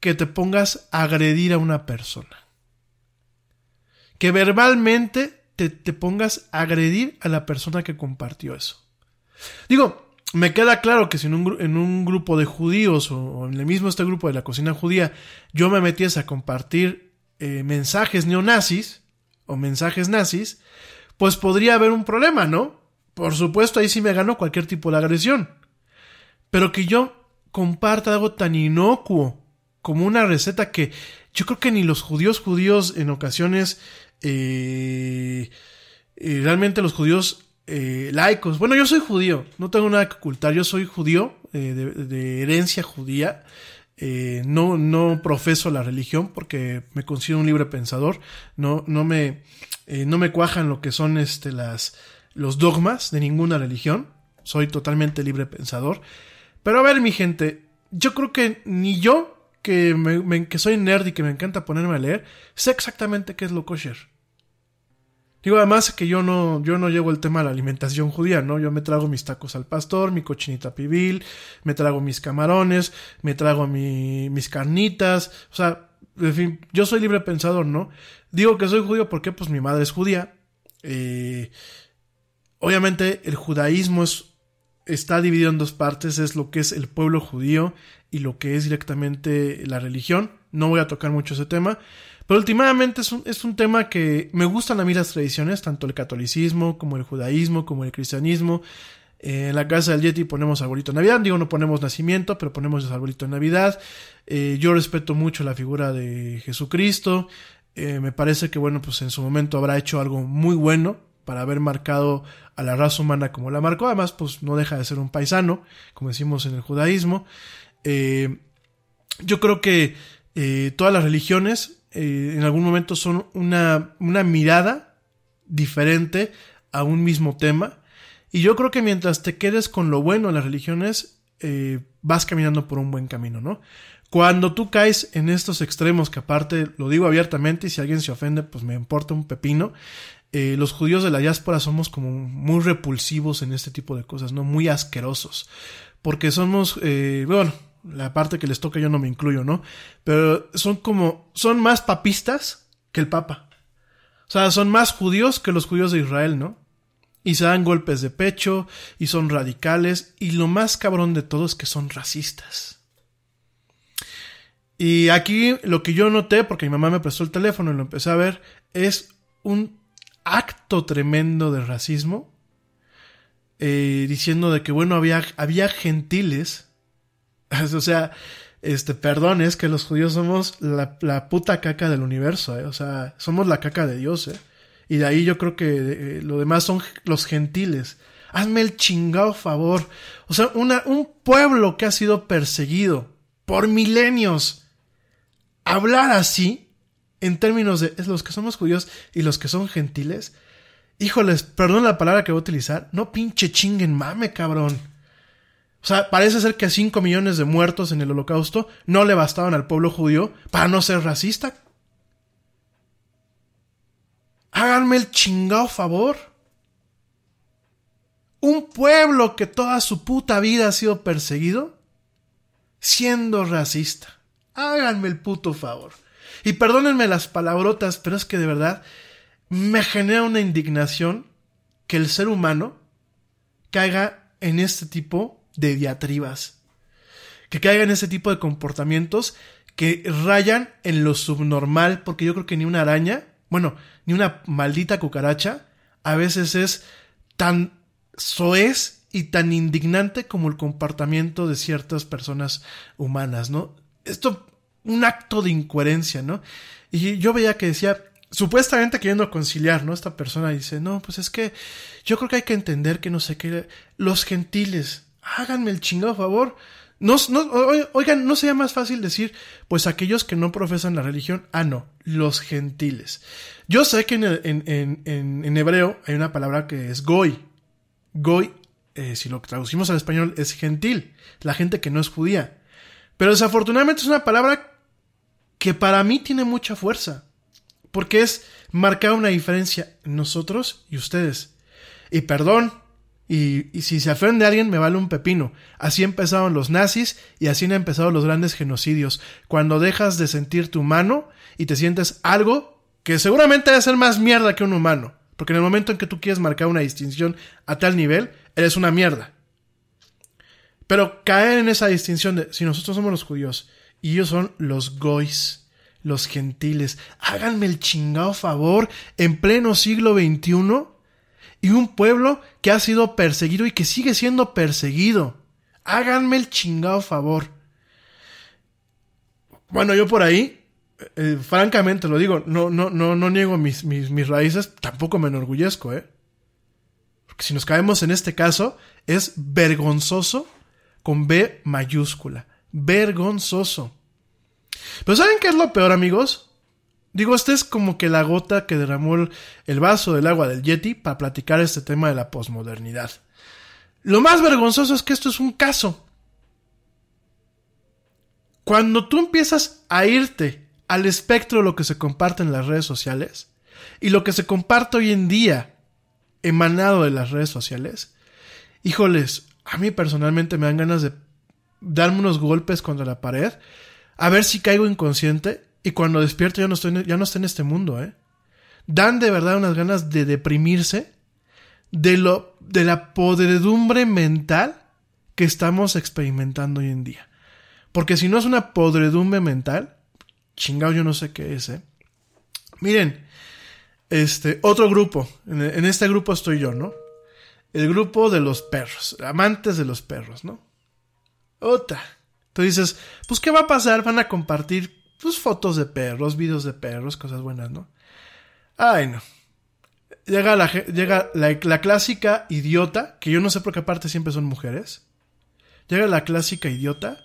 que te pongas a agredir a una persona. Que verbalmente te, te pongas a agredir a la persona que compartió eso. Digo, me queda claro que si en un, en un grupo de judíos o, o en el mismo este grupo de la cocina judía yo me metiese a compartir eh, mensajes neonazis o mensajes nazis, pues podría haber un problema, ¿no? Por supuesto, ahí sí me ganó cualquier tipo de agresión. Pero que yo comparta algo tan inocuo como una receta que yo creo que ni los judíos judíos en ocasiones eh, eh, realmente los judíos eh, laicos. Bueno, yo soy judío, no tengo nada que ocultar. Yo soy judío de herencia judía. Eh, no, no profeso la religión porque me considero un libre pensador. No, no me, eh, no me cuajan lo que son este, las, los dogmas de ninguna religión. Soy totalmente libre pensador. Pero a ver, mi gente, yo creo que ni yo, que, me- me- que soy nerd y que me encanta ponerme a leer, sé exactamente qué es lo kosher. Digo, además que yo no, yo no llevo el tema de la alimentación judía, ¿no? Yo me trago mis tacos al pastor, mi cochinita pibil, me trago mis camarones, me trago mi- mis carnitas, o sea, en fin, yo soy libre pensador, ¿no? Digo que soy judío porque pues mi madre es judía. Eh, obviamente el judaísmo es, está dividido en dos partes, es lo que es el pueblo judío y lo que es directamente la religión. No voy a tocar mucho ese tema, pero últimamente es un, es un tema que me gustan a mí las tradiciones, tanto el catolicismo como el judaísmo, como el cristianismo. Eh, en la casa del Yeti ponemos arbolito de Navidad, digo no ponemos nacimiento, pero ponemos arbolito de Navidad. Eh, yo respeto mucho la figura de Jesucristo. Eh, me parece que bueno, pues en su momento habrá hecho algo muy bueno para haber marcado a la raza humana como la marcó. Además, pues no deja de ser un paisano, como decimos en el judaísmo. Yo creo que eh, todas las religiones eh, en algún momento son una, una mirada diferente a un mismo tema. Y yo creo que mientras te quedes con lo bueno de las religiones, eh, vas caminando por un buen camino, ¿no? Cuando tú caes en estos extremos, que aparte lo digo abiertamente y si alguien se ofende, pues me importa un pepino, los judíos de la diáspora somos como muy repulsivos en este tipo de cosas, ¿no? Muy asquerosos. Porque somos, bueno, la parte que les toca yo no me incluyo, ¿no? Pero son como, son más papistas que el papa. O sea, son más judíos que los judíos de Israel, ¿no? Y se dan golpes de pecho, y son radicales, y lo más cabrón de todo es que son racistas. Y aquí lo que yo noté, porque mi mamá me prestó el teléfono y lo empecé a ver, es un acto tremendo de racismo, eh, diciendo de que, bueno, había, había gentiles, (laughs) o sea, este, perdón, es que los judíos somos la, la puta caca del universo, eh, o sea, somos la caca de Dios, eh. Y de ahí yo creo que eh, lo demás son los gentiles. Hazme el chingado favor. O sea, una, un pueblo que ha sido perseguido por milenios. Hablar así, en términos de es los que somos judíos y los que son gentiles. Híjoles, perdón la palabra que voy a utilizar. No pinche chinguen mame, cabrón. O sea, parece ser que 5 millones de muertos en el holocausto no le bastaban al pueblo judío para no ser racista. Háganme el chingado favor. Un pueblo que toda su puta vida ha sido perseguido, siendo racista. Háganme el puto favor. Y perdónenme las palabrotas, pero es que de verdad me genera una indignación que el ser humano caiga en este tipo de diatribas. Que caiga en ese tipo de comportamientos que rayan en lo subnormal, porque yo creo que ni una araña, bueno, ni una maldita cucaracha, a veces es tan soez y tan indignante como el comportamiento de ciertas personas humanas, ¿no? Esto, un acto de incoherencia, ¿no? Y yo veía que decía, supuestamente queriendo conciliar, ¿no? Esta persona dice, no, pues es que yo creo que hay que entender que no sé qué, los gentiles, háganme el chingado favor. No, no, oigan, ¿no sería más fácil decir, pues aquellos que no profesan la religión? Ah, no, los gentiles. Yo sé que en, en, en, en hebreo hay una palabra que es goy. Goy, eh, si lo traducimos al español, es gentil, la gente que no es judía. Pero desafortunadamente es una palabra que para mí tiene mucha fuerza. Porque es marcar una diferencia nosotros y ustedes. Y perdón, y, y, si se ofende a alguien me vale un pepino. Así empezaron los nazis y así han empezado los grandes genocidios. Cuando dejas de sentirte humano y te sientes algo que seguramente debe ser más mierda que un humano. Porque en el momento en que tú quieres marcar una distinción a tal nivel, eres una mierda. Pero caer en esa distinción de si nosotros somos los judíos y ellos son los goys los gentiles. Háganme el chingado favor en pleno siglo XXI y un pueblo que ha sido perseguido y que sigue siendo perseguido. Háganme el chingado favor. Bueno, yo por ahí, eh, francamente lo digo, no, no, no, no niego mis, mis, mis raíces, tampoco me enorgullezco, ¿eh? Porque si nos caemos en este caso, es vergonzoso con B mayúscula. Vergonzoso. Pero ¿saben qué es lo peor, amigos? Digo, esta es como que la gota que derramó el vaso del agua del Yeti para platicar este tema de la posmodernidad. Lo más vergonzoso es que esto es un caso. Cuando tú empiezas a irte al espectro de lo que se comparte en las redes sociales y lo que se comparte hoy en día emanado de las redes sociales, híjoles, a mí personalmente me dan ganas de darme unos golpes contra la pared a ver si caigo inconsciente y cuando despierto ya no estoy, ya no estoy en este mundo, ¿eh? Dan de verdad unas ganas de deprimirse de lo, de la podredumbre mental que estamos experimentando hoy en día. Porque si no es una podredumbre mental, chingado yo no sé qué es, ¿eh? Miren, este, otro grupo, en, en este grupo estoy yo, ¿no? El grupo de los perros, amantes de los perros, ¿no? Otra. Tú dices, pues, ¿qué va a pasar? Van a compartir, pues, fotos de perros, videos de perros, cosas buenas, ¿no? Ay, no. Llega la, llega la, la clásica idiota, que yo no sé por qué aparte siempre son mujeres. Llega la clásica idiota,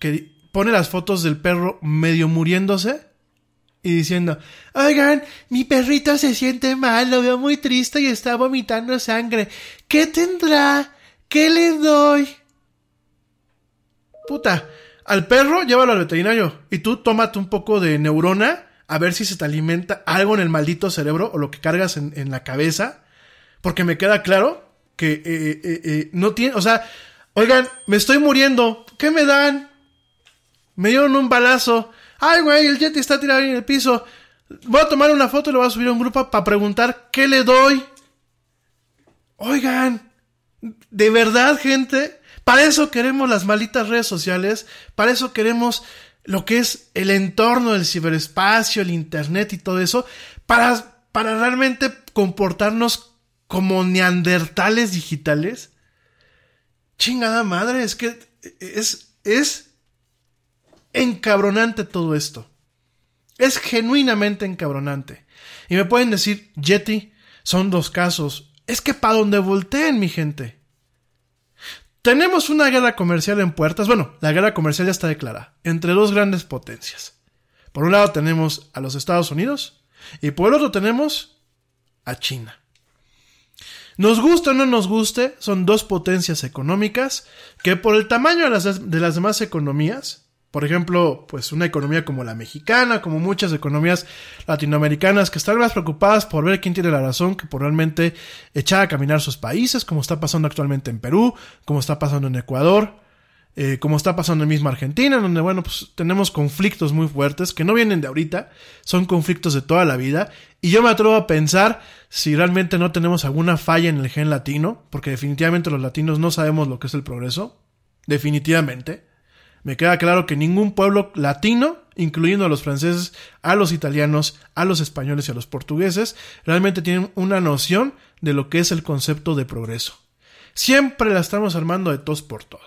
que pone las fotos del perro medio muriéndose y diciendo, oigan, mi perrito se siente mal, lo veo muy triste y está vomitando sangre. ¿Qué tendrá? ¿Qué le doy? Puta, al perro llévalo al veterinario y tú tómate un poco de neurona a ver si se te alimenta algo en el maldito cerebro o lo que cargas en, la cabeza. Porque me queda claro que eh, eh, eh, no tiene, o sea, oigan, me estoy muriendo, ¿qué me dan? Me dieron un balazo. Ay, güey, el Yeti está tirado ahí en el piso. Voy a tomar una foto y lo voy a subir a un grupo para preguntar qué le doy. Oigan, de verdad, gente, para eso queremos las malitas redes sociales, para eso queremos lo que es el entorno del ciberespacio, el internet y todo eso, para, para realmente comportarnos como neandertales digitales. Chingada madre, es que es, es encabronante todo esto. Es genuinamente encabronante. Y me pueden decir, Yeti, son dos casos. Es que para donde volteen, mi gente. Tenemos una guerra comercial en puertas. Bueno, la guerra comercial ya está declarada entre dos grandes potencias. Por un lado tenemos a los Estados Unidos y por el otro tenemos a China. Nos guste o no nos guste, son dos potencias económicas que por el tamaño de las, de las demás economías por ejemplo, pues una economía como la mexicana, como muchas economías latinoamericanas que están más preocupadas por ver quién tiene la razón que por realmente echar a caminar sus países, como está pasando actualmente en Perú, como está pasando en Ecuador. eh, como está pasando en misma Argentina, donde, bueno, pues tenemos conflictos muy fuertes que no vienen de ahorita, son conflictos de toda la vida, y yo me atrevo a pensar si realmente no tenemos alguna falla en el gen latino, porque definitivamente los latinos no sabemos lo que es el progreso, definitivamente. Me queda claro que ningún pueblo latino, incluyendo a los franceses, a los italianos, a los españoles y a los portugueses, realmente tienen una noción de lo que es el concepto de progreso. Siempre la estamos armando de tos por todo.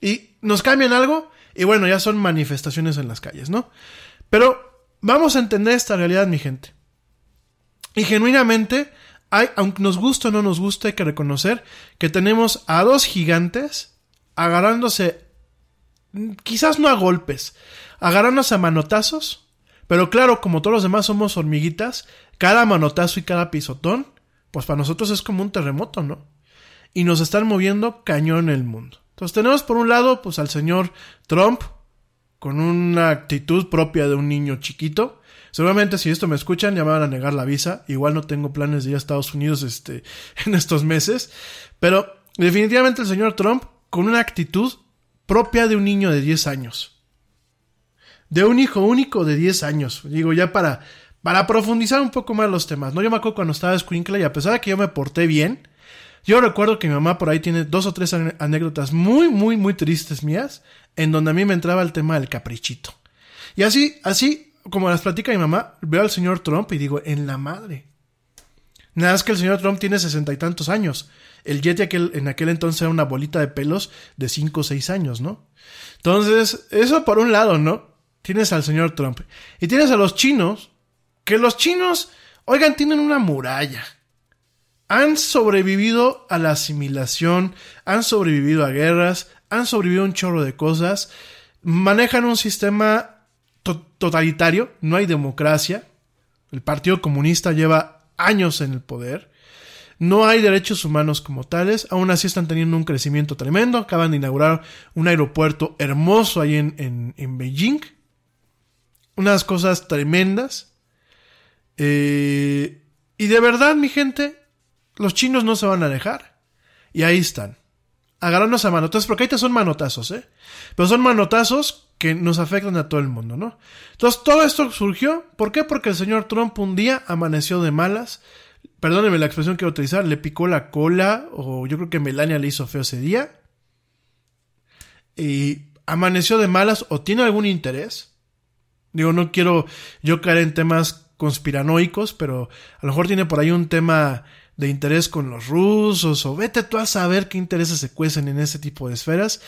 Y nos cambian algo y bueno, ya son manifestaciones en las calles, ¿no? Pero vamos a entender esta realidad, mi gente. Y genuinamente, hay, aunque nos guste o no nos guste, hay que reconocer que tenemos a dos gigantes agarrándose, quizás no a golpes, agarrándose a manotazos, pero claro, como todos los demás somos hormiguitas, cada manotazo y cada pisotón, pues para nosotros es como un terremoto, ¿no? Y nos están moviendo cañón el mundo. Entonces tenemos por un lado pues al señor Trump con una actitud propia de un niño chiquito. Seguramente si esto me escuchan ya me van a negar la visa. Igual no tengo planes de ir a Estados Unidos este, (laughs) en estos meses. Pero definitivamente el señor Trump con una actitud propia de un niño de 10 años. De un hijo único de 10 años. Digo, ya para, para profundizar un poco más los temas. No, yo me acuerdo cuando estaba escuincla y a pesar de que yo me porté bien, yo recuerdo que mi mamá por ahí tiene dos o tres anécdotas muy, muy, muy tristes mías, en donde a mí me entraba el tema del caprichito. Y así, así, como las platica mi mamá, veo al señor Trump y digo, en la madre. Nada es que el señor Trump tiene sesenta y tantos años. El Yeti aquel, en aquel entonces era una bolita de pelos de cinco o seis años, ¿no? Entonces, eso por un lado, ¿no? Tienes al señor Trump. Y tienes a los chinos, que los chinos, oigan, tienen una muralla han sobrevivido a la asimilación, han sobrevivido a guerras, han sobrevivido a un chorro de cosas, manejan un sistema totalitario, no hay democracia, el Partido Comunista lleva años en el poder, no hay derechos humanos como tales, aún así están teniendo un crecimiento tremendo, acaban de inaugurar un aeropuerto hermoso ahí en, en, Beijing, unas cosas tremendas, eh, y de verdad mi gente, los chinos no se van a dejar. Y ahí están. Agarrarnos a manotazos, porque ahorita son manotazos, ¿eh? Pero son manotazos que nos afectan a todo el mundo, ¿no? Entonces, todo esto surgió, ¿por qué? Porque el señor Trump un día amaneció de malas, perdónenme la expresión que quiero utilizar, le picó la cola, o yo creo que Melania le hizo feo ese día, y amaneció de malas, o tiene algún interés. Digo, no quiero yo caer en temas conspiranoicos, pero a lo mejor tiene por ahí un tema de interés con los rusos o vete tú a saber qué intereses se cuecen en ese tipo de esferas.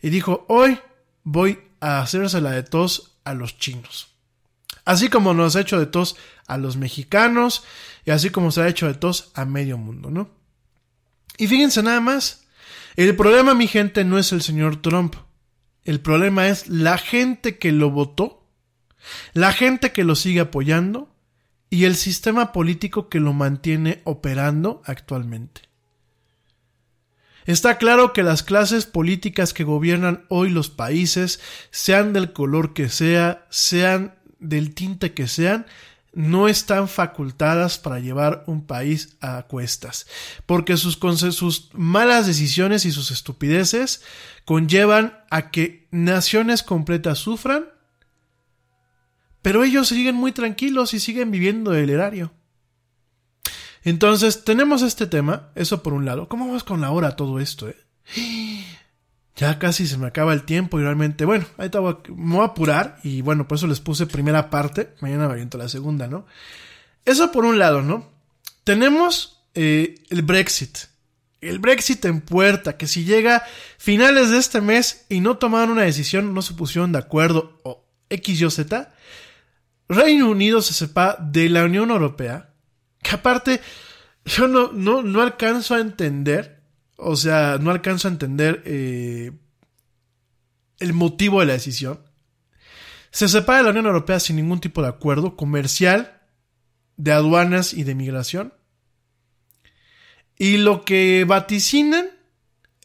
Y dijo, hoy voy a hacerse la de tos a los chinos. Así como nos ha hecho de tos a los mexicanos y así como se ha hecho de tos a medio mundo, ¿no? Y fíjense nada más, el problema, mi gente, no es el señor Trump. El problema es la gente que lo votó, la gente que lo sigue apoyando y el sistema político que lo mantiene operando actualmente. Está claro que las clases políticas que gobiernan hoy los países, sean del color que sea, sean del tinte que sean, no están facultadas para llevar un país a cuestas, porque sus, malas decisiones y sus estupideces conllevan a que naciones completas sufran pero ellos siguen muy tranquilos y siguen viviendo el erario. Entonces, tenemos este tema, eso por un lado. ¿Cómo vamos con la hora todo esto, eh? (gasps) Ya casi se me acaba el tiempo y realmente, bueno, ahí me voy a apurar y bueno, por eso les puse primera parte, mañana aviento la segunda, ¿no? Eso por un lado, ¿no? Tenemos eh, el Brexit. El Brexit en puerta, que si llega finales de este mes y no tomaron una decisión, no se pusieron de acuerdo o X, Y, Z, Reino Unido se sepa de la Unión Europea, que aparte yo no, no, no alcanzo a entender, o sea, no alcanzo a entender eh, el motivo de la decisión. Se separa de la Unión Europea sin ningún tipo de acuerdo comercial, de aduanas y de migración. Y lo que vaticinan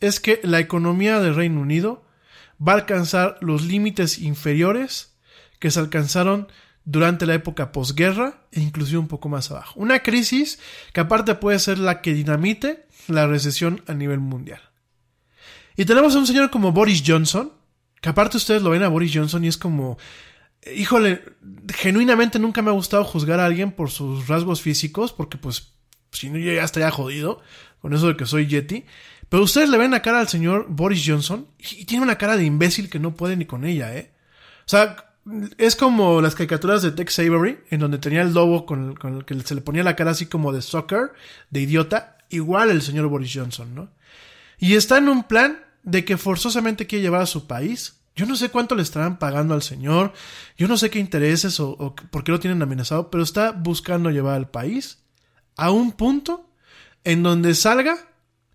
es que la economía del Reino Unido va a alcanzar los límites inferiores que se alcanzaron durante la época posguerra e inclusive un poco más abajo. Una crisis que aparte puede ser la que dinamite la recesión a nivel mundial. Y tenemos a un señor como Boris Johnson, que aparte ustedes lo ven a Boris Johnson y es como, híjole, genuinamente nunca me ha gustado juzgar a alguien por sus rasgos físicos, porque pues, si no, yo ya estaría jodido con eso de que soy Yeti. Pero ustedes le ven la cara al señor Boris Johnson y tiene una cara de imbécil que no puede ni con ella, ¿eh? O sea, es como las caricaturas de Tex Avery, en donde tenía el lobo con, con el que se le ponía la cara así como de soccer, de idiota. Igual el señor Boris Johnson, ¿no? Y está en un plan de que forzosamente quiere llevar a su país. Yo no sé cuánto le estarán pagando al señor, yo no sé qué intereses o, o por qué lo tienen amenazado, pero está buscando llevar al país a un punto en donde salga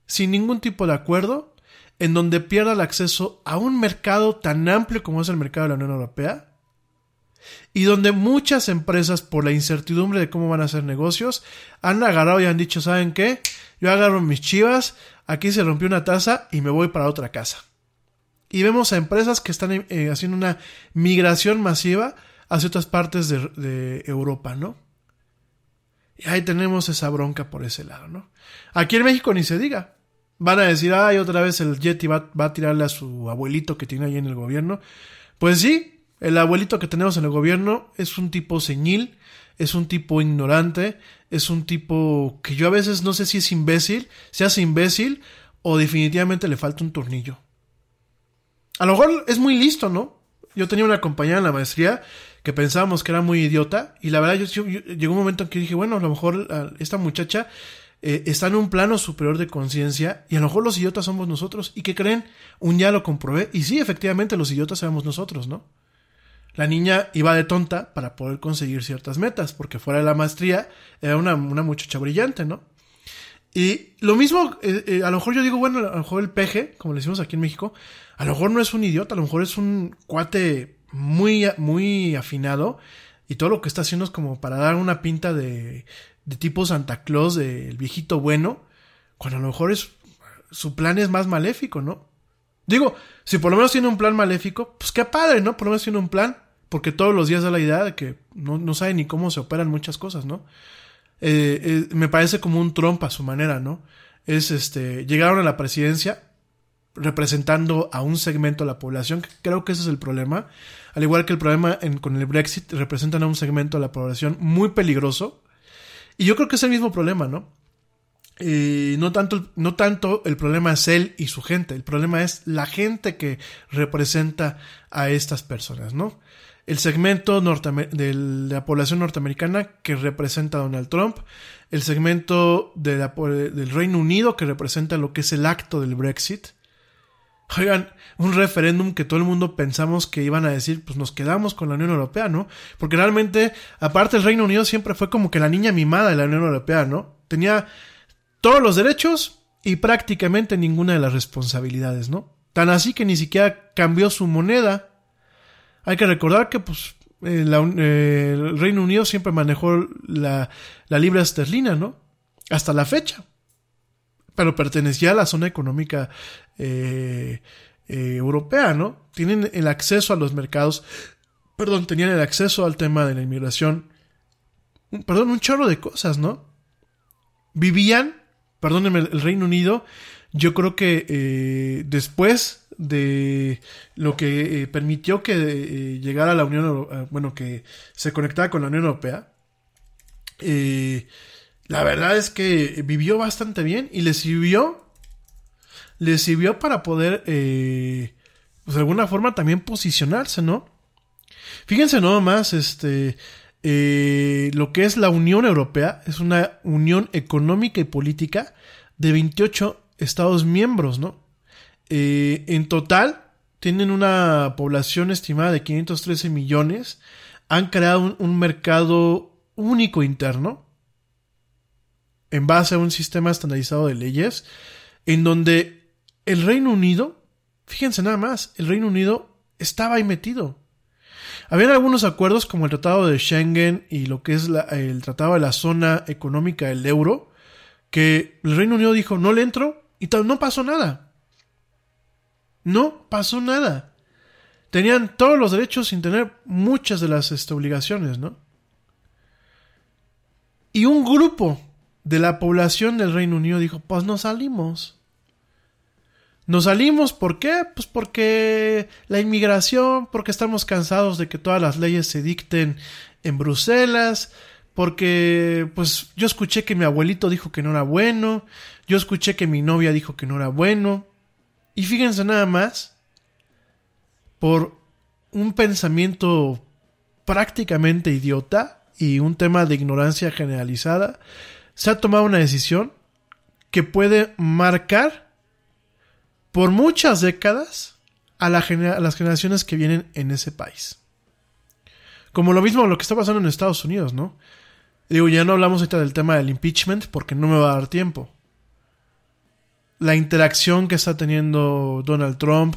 sin ningún tipo de acuerdo, en donde pierda el acceso a un mercado tan amplio como es el mercado de la Unión Europea, y donde muchas empresas, por la incertidumbre de cómo van a hacer negocios, han agarrado y han dicho, ¿saben qué? Yo agarro mis chivas, aquí se rompió una taza y me voy para otra casa. Y vemos a empresas que están eh, haciendo una migración masiva hacia otras partes de, Europa, ¿no? Y ahí tenemos esa bronca por ese lado, ¿no? Aquí en México ni se diga. Van a decir, ay, otra vez el Yeti va, va, a tirarle a su abuelito que tiene ahí en el gobierno. Pues sí, el abuelito que tenemos en el gobierno es un tipo señil, es un tipo ignorante, es un tipo que yo a veces no sé si es imbécil, se hace imbécil o definitivamente le falta un tornillo. A lo mejor es muy listo, ¿no? Yo tenía una compañera en la maestría que pensábamos que era muy idiota y la verdad yo, llegó un momento en que dije, bueno, a lo mejor esta muchacha eh, está en un plano superior de conciencia y a lo mejor los idiotas somos nosotros. ¿Y qué creen? Un día lo comprobé y sí, efectivamente los idiotas éramos nosotros, ¿no? La niña iba de tonta para poder conseguir ciertas metas, porque fuera de la maestría era una, una muchacha brillante, ¿no? Y lo mismo, eh, eh, a lo mejor yo digo, bueno, a lo mejor el peje, como le decimos aquí en México, a lo mejor no es un idiota, a lo mejor es un cuate muy, muy afinado y todo lo que está haciendo es como para dar una pinta de, de tipo Santa Claus, del viejito bueno, cuando a lo mejor es, su plan es más maléfico, ¿no? Digo, si por lo menos tiene un plan maléfico, pues qué padre, ¿no? Por lo menos tiene un plan, porque todos los días da la idea de que no, no sabe ni cómo se operan muchas cosas, ¿no? Eh, eh, me parece como un trompa a su manera, ¿no? Es este, llegaron a la presidencia representando a un segmento de la población, que creo que ese es el problema, al igual que el problema con el Brexit, representan a un segmento de la población muy peligroso, y yo creo que es el mismo problema, ¿no? Eh, no, tanto, no tanto el problema es él y su gente, el problema es la gente que representa a estas personas, ¿no? El segmento de la población norteamericana que representa a Donald Trump, el segmento de la, del Reino Unido que representa lo que es el acto del Brexit. Oigan, un referéndum que todo el mundo pensamos que iban a decir, pues nos quedamos con la Unión Europea, ¿no? Porque realmente, aparte el Reino Unido siempre fue como que la niña mimada de la Unión Europea, ¿no? Tenía todos los derechos y prácticamente ninguna de las responsabilidades, ¿no? Tan así que ni siquiera cambió su moneda. Hay que recordar que, pues, eh, eh, el Reino Unido siempre manejó la, libra esterlina, ¿no? Hasta la fecha. Pero pertenecía a la zona económica eh, europea, ¿no? Tienen el acceso a los mercados, perdón, tenían el acceso al tema de la inmigración, perdón, un chorro de cosas, ¿no? Vivían, perdónenme, el Reino Unido, yo creo que eh, después de lo que eh, permitió que eh, llegara a la Unión Europea, bueno, que se conectara con la Unión Europea, la verdad es que vivió bastante bien y le sirvió, le sirvió para poder, pues de alguna forma también posicionarse, ¿no? Fíjense nada más, este, lo que es la Unión Europea es una unión económica y política de 28 Estados miembros, ¿no? Eh, en total tienen una población estimada de 513 millones, han creado un, mercado único interno en base a un sistema estandarizado de leyes, en donde el Reino Unido, fíjense nada más, el Reino Unido estaba ahí metido. Habían algunos acuerdos como el Tratado de Schengen y lo que es el Tratado de la Zona Económica del Euro, que el Reino Unido dijo, no le entro y no pasó nada. No pasó nada. Tenían todos los derechos sin tener muchas de las este, obligaciones, ¿no? Y un grupo de la población del Reino Unido dijo, pues no salimos. Nos salimos, ¿por qué? Pues porque la inmigración, porque estamos cansados de que todas las leyes se dicten en Bruselas, porque pues yo escuché que mi abuelito dijo que no era bueno, yo escuché que mi novia dijo que no era bueno, y fíjense nada más, por un pensamiento prácticamente idiota y un tema de ignorancia generalizada, se ha tomado una decisión que puede marcar por muchas décadas a, las generaciones que vienen en ese país. Como lo mismo lo que está pasando en Estados Unidos, ¿no? Digo, ya no hablamos ahorita del tema del impeachment porque no me va a dar tiempo. La interacción que está teniendo Donald Trump,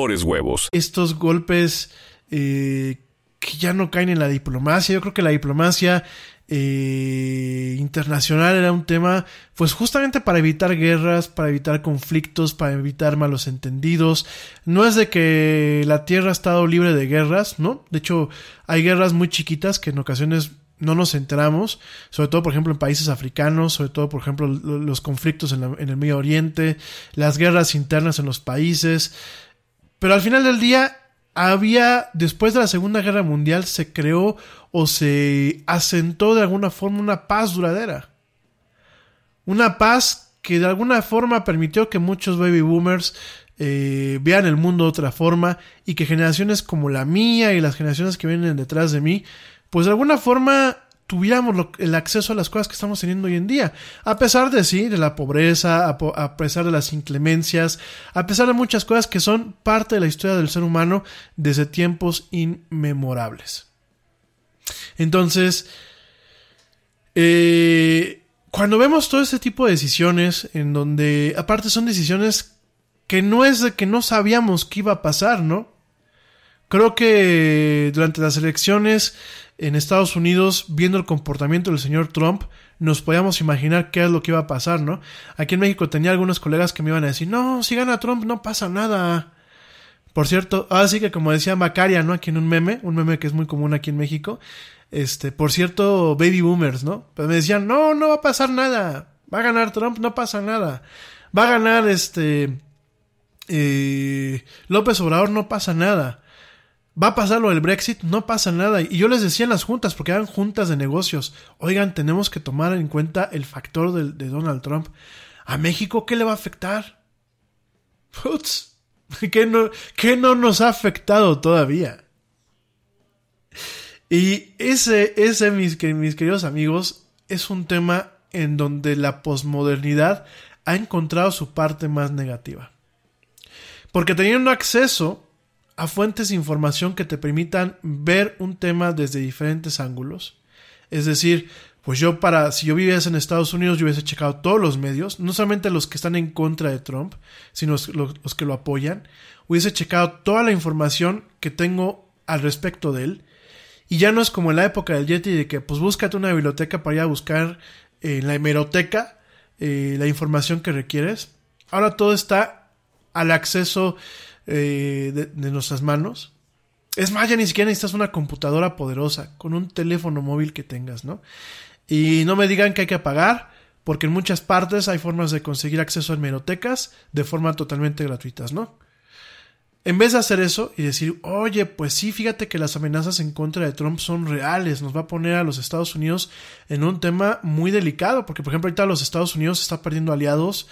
Estos golpes eh, que ya no caen en la diplomacia. Yo creo que la diplomacia eh, internacional era un tema, pues justamente para evitar guerras, para evitar conflictos, para evitar malos entendidos. No es de que la Tierra ha estado libre de guerras, ¿no? De hecho, hay guerras muy chiquitas que en ocasiones no nos enteramos, sobre todo por ejemplo en países africanos, sobre todo por ejemplo los conflictos en, en el Medio Oriente, las guerras internas en los países, pero al final del día había, después de la Segunda Guerra Mundial, se creó o se asentó de alguna forma una paz duradera. Una paz que de alguna forma permitió que muchos baby boomers eh, vean el mundo de otra forma y que generaciones como la mía y las generaciones que vienen detrás de mí, pues de alguna forma tuviéramos el acceso a las cosas que estamos teniendo hoy en día. A pesar de sí, de la pobreza, a, pesar de las inclemencias, a pesar de muchas cosas que son parte de la historia del ser humano desde tiempos inmemorables. Entonces, eh, cuando vemos todo este tipo de decisiones, en donde aparte son decisiones que no es de que no sabíamos qué iba a pasar, ¿no? Creo que durante las elecciones en Estados Unidos, viendo el comportamiento del señor Trump, nos podíamos imaginar qué es lo que iba a pasar, ¿no? Aquí en México tenía algunos colegas que me iban a decir, no, si gana Trump no pasa nada. Por cierto, así que como decía Macaria, ¿no? Aquí en un meme, un meme que es muy común aquí en México, este, por cierto, baby boomers, ¿no? Pero me decían, no, no va a pasar nada. Va a ganar Trump, no pasa nada. Va a ganar este eh, López Obrador, no pasa nada va a pasar lo del Brexit, no pasa nada. Y yo les decía en las juntas, porque eran juntas de negocios, oigan, tenemos que tomar en cuenta el factor de, Donald Trump. ¿A México qué le va a afectar? Putz, (laughs) ¿qué no, ¿qué no nos ha afectado todavía? Y ese, ese mis, mis queridos amigos, es un tema en donde la posmodernidad ha encontrado su parte más negativa. Porque teniendo acceso a fuentes de información que te permitan ver un tema desde diferentes ángulos. Es decir, pues yo para, si yo viviese en Estados Unidos, yo hubiese checado todos los medios, no solamente los que están en contra de Trump, sino los, que lo apoyan, hubiese checado toda la información que tengo al respecto de él. Y ya no es como en la época del Yeti de que pues búscate una biblioteca para ir a buscar en la hemeroteca eh, la información que requieres. Ahora todo está al acceso eh, de, nuestras manos. Es más, ya ni siquiera necesitas una computadora poderosa, con un teléfono móvil que tengas, ¿no? Y no me digan que hay que pagar, porque en muchas partes hay formas de conseguir acceso a hemerotecas de forma totalmente gratuitas, ¿no? En vez de hacer eso y decir, oye, pues sí, fíjate que las amenazas en contra de Trump son reales, nos va a poner a los Estados Unidos en un tema muy delicado, porque por ejemplo ahorita los Estados Unidos está perdiendo aliados,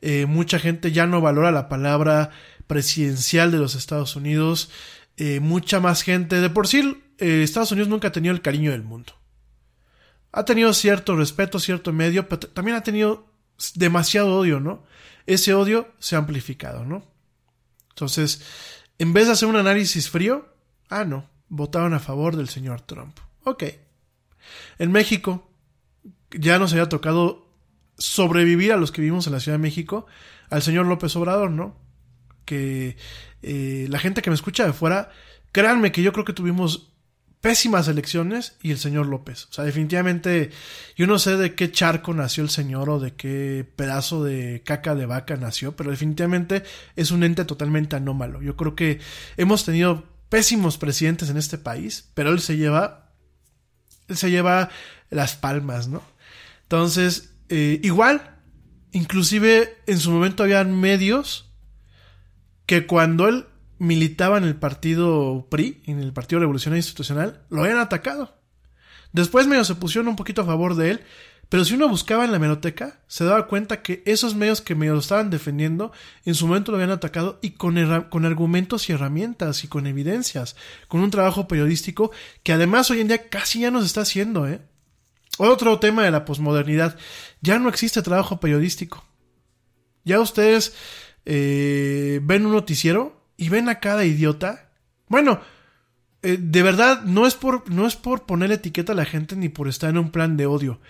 eh, mucha gente ya no valora la palabra presidencial de los Estados Unidos, eh, mucha más gente. De por sí, eh, Estados Unidos nunca ha tenido el cariño del mundo. Ha tenido cierto respeto, cierto medio, pero también ha tenido demasiado odio, ¿no? Ese odio se ha amplificado, ¿no? Entonces, en vez de hacer un análisis frío, ah, no, votaron a favor del señor Trump. Ok. En México, ya nos había tocado sobrevivir a los que vivimos en la Ciudad de México, al señor López Obrador, ¿no? Que eh, la gente que me escucha de fuera, créanme que yo creo que tuvimos pésimas elecciones y el señor López. O sea, definitivamente yo no sé de qué charco nació el señor o de qué pedazo de caca de vaca nació, pero definitivamente es un ente totalmente anómalo. Yo creo que hemos tenido pésimos presidentes en este país, pero él se lleva, él se lleva las palmas, ¿no? Entonces, eh, igual, inclusive en su momento habían medios que cuando él militaba en el partido PRI, en el Partido Revolucionario Institucional, lo habían atacado. Después medio se pusieron un poquito a favor de él, pero si uno buscaba en la meroteca, se daba cuenta que esos medios que medio lo estaban defendiendo, en su momento lo habían atacado y con, con argumentos y herramientas y con evidencias, con un trabajo periodístico que además hoy en día casi ya no se está haciendo, ¿eh? Otro tema de la posmodernidad, ya no existe trabajo periodístico. Ya ustedes eh, ven un noticiero y ven a cada idiota. Bueno, eh, de verdad, no es, por, no es por poner etiqueta a la gente ni por estar en un plan de odio.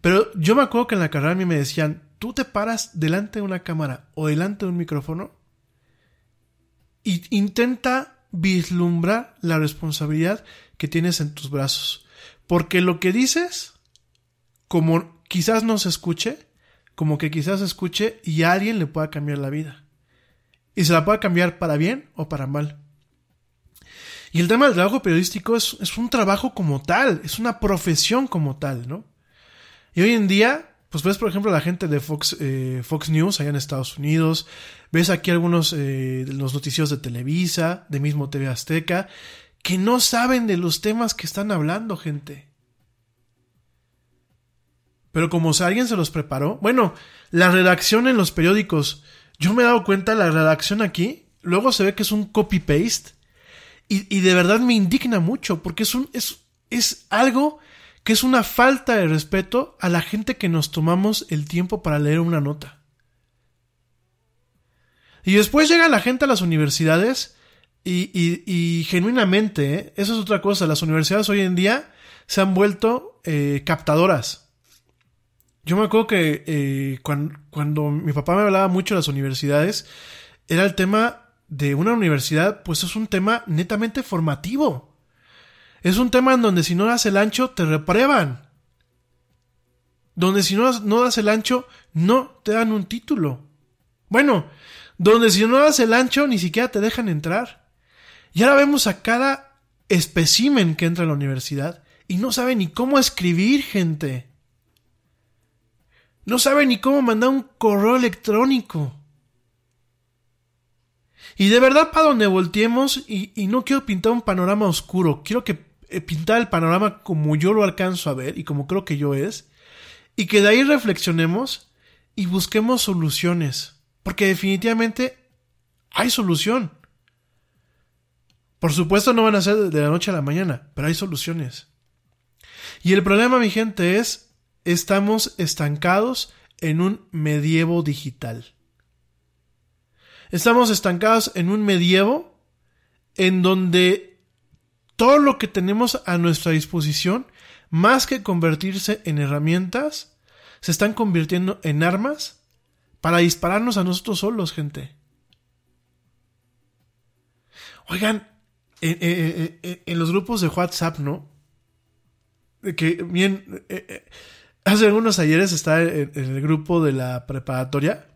Pero yo me acuerdo que en la carrera a mí me decían, tú te paras delante de una cámara o delante de un micrófono y intenta vislumbrar la responsabilidad que tienes en tus brazos. Porque lo que dices, como quizás no se escuche, como que quizás se escuche y a alguien le pueda cambiar la vida y se la puede cambiar para bien o para mal. Y el tema del trabajo periodístico es, es, un trabajo como tal, es una profesión como tal, ¿no? Y hoy en día, pues ves por ejemplo la gente de Fox, eh, Fox News allá en Estados Unidos, ves aquí algunos eh, los noticios de Televisa, de mismo TV Azteca, que no saben de los temas que están hablando, gente. Pero como alguien se los preparó, bueno, la redacción en los periódicos yo me he dado cuenta, la redacción aquí, luego se ve que es un copy-paste. Y, de verdad me indigna mucho, porque es, un, es, es algo que es una falta de respeto a la gente que nos tomamos el tiempo para leer una nota. Y después llega la gente a las universidades y, y, genuinamente, ¿eh? eso es otra cosa, las universidades hoy en día se han vuelto eh, captadoras. Yo me acuerdo que eh, cuando, mi papá me hablaba mucho de las universidades, era el tema de una universidad, pues es un tema netamente formativo. Es un tema en donde si no das el ancho, te reprueban. Donde si no, no das el ancho, no te dan un título. Bueno, donde si no das el ancho, ni siquiera te dejan entrar. Y ahora vemos a cada especímen que entra a la universidad y no sabe ni cómo escribir, gente. No sabe ni cómo mandar un correo electrónico. Y de verdad para donde volteemos, y, no quiero pintar un panorama oscuro, quiero que eh, pintar el panorama como yo lo alcanzo a ver y como creo que yo es, y que de ahí reflexionemos y busquemos soluciones, porque definitivamente hay solución. Por supuesto no van a ser de la noche a la mañana, pero hay soluciones. Y el problema, mi gente, es estamos estancados en un medievo digital. Estamos estancados en un medievo en donde todo lo que tenemos a nuestra disposición, más que convertirse en herramientas, se están convirtiendo en armas para dispararnos a nosotros solos, gente. Oigan, en, los grupos de WhatsApp, ¿no? Que bien, eh, eh, Hace algunos ayeres estaba en, el grupo de la preparatoria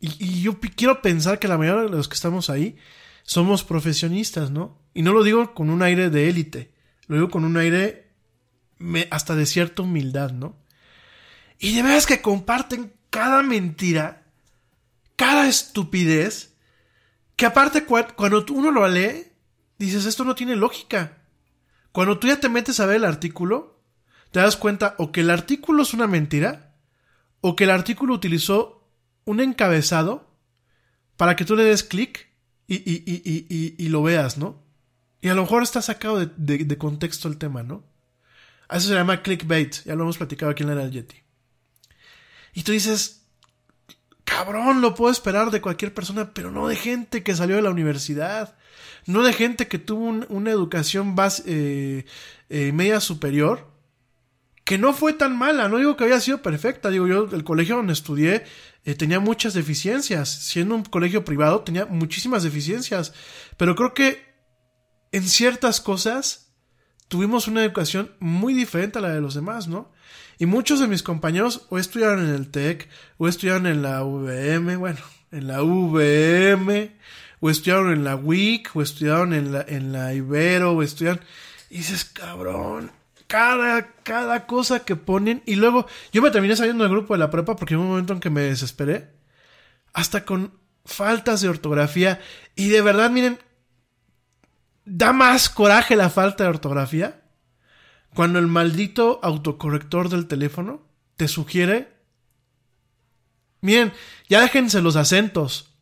y, yo quiero pensar que la mayoría de los que estamos ahí somos profesionistas, ¿no? Y no lo digo con un aire de élite, lo digo con un aire hasta de cierta humildad, ¿no? Y de veras que comparten cada mentira, cada estupidez, que aparte cuando uno lo lee, dices, esto no tiene lógica. Cuando tú ya te metes a ver el artículo, te das cuenta o que el artículo es una mentira o que el artículo utilizó un encabezado para que tú le des clic y, y, lo veas, ¿no? Y a lo mejor está sacado de, contexto el tema, ¿no? A eso se llama clickbait, ya lo hemos platicado aquí en la Yeti. Y tú dices, cabrón, lo puedo esperar de cualquier persona, pero no de gente que salió de la universidad, no de gente que tuvo una educación eh, eh, media superior que no fue tan mala, no digo que había sido perfecta, digo yo, el colegio donde estudié eh, tenía muchas deficiencias, siendo un colegio privado tenía muchísimas deficiencias, pero creo que en ciertas cosas tuvimos una educación muy diferente a la de los demás, ¿no? Y muchos de mis compañeros o estudiaron en el TEC, o estudiaron en la VM, bueno, en la VM, o estudiaron en la WIC, o estudiaron en la, en la Ibero, o estudiaron... Y dices, cabrón, cada, cada cosa que ponen. Y luego yo me terminé saliendo del grupo de la prepa porque hubo un momento en que me desesperé. Hasta con faltas de ortografía. Y de verdad, miren, da más coraje la falta de ortografía cuando el maldito autocorrector del teléfono te sugiere. Miren, ya déjense los acentos.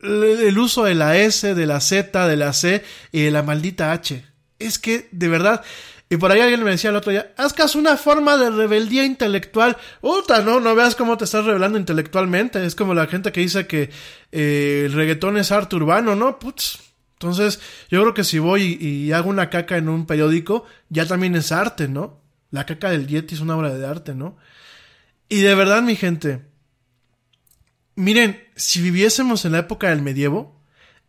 El uso de la S, de la Z, de la C y de la maldita H. Es que, de verdad, y por ahí alguien me decía el otro día, haz caso una forma de rebeldía intelectual. Puta, no, no veas cómo te estás rebelando intelectualmente. Es como la gente que dice que eh, el reggaetón es arte urbano, ¿no? Putz. Entonces, yo creo que si voy y, hago una caca en un periódico, ya también es arte, ¿no? La caca del Yeti es una obra de arte, ¿no? Y de verdad, mi gente, miren, si viviésemos en la época del medievo,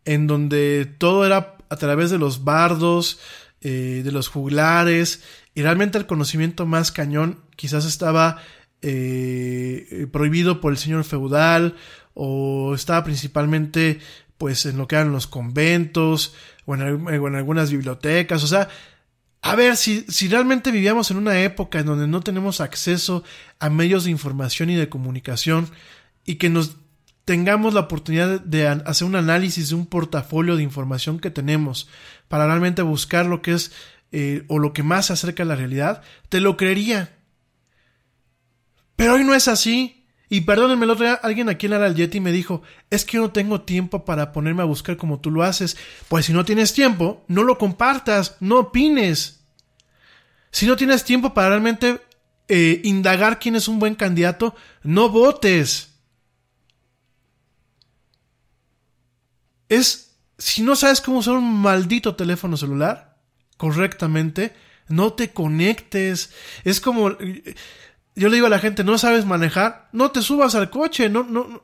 en donde todo era a través de los bardos, eh, de los juglares, y realmente el conocimiento más cañón quizás estaba eh, prohibido por el señor feudal, o estaba principalmente pues en lo que eran los conventos, o en, algunas bibliotecas, o sea, a ver, si, si realmente vivíamos en una época en donde no tenemos acceso a medios de información y de comunicación, y que nos tengamos la oportunidad de hacer un análisis de un portafolio de información que tenemos para realmente buscar lo que es eh, o lo que más se acerca a la realidad, te lo creería. Pero hoy no es así. Y perdónenme, el otro día alguien aquí en el Yeti me dijo, es que yo no tengo tiempo para ponerme a buscar como tú lo haces. Pues si no tienes tiempo, no lo compartas, no opines. Si no tienes tiempo para realmente eh, indagar quién es un buen candidato, no votes. es, si no sabes cómo usar un maldito teléfono celular correctamente, no te conectes. Es como, yo le digo a la gente, no sabes manejar, no te subas al coche, no, no,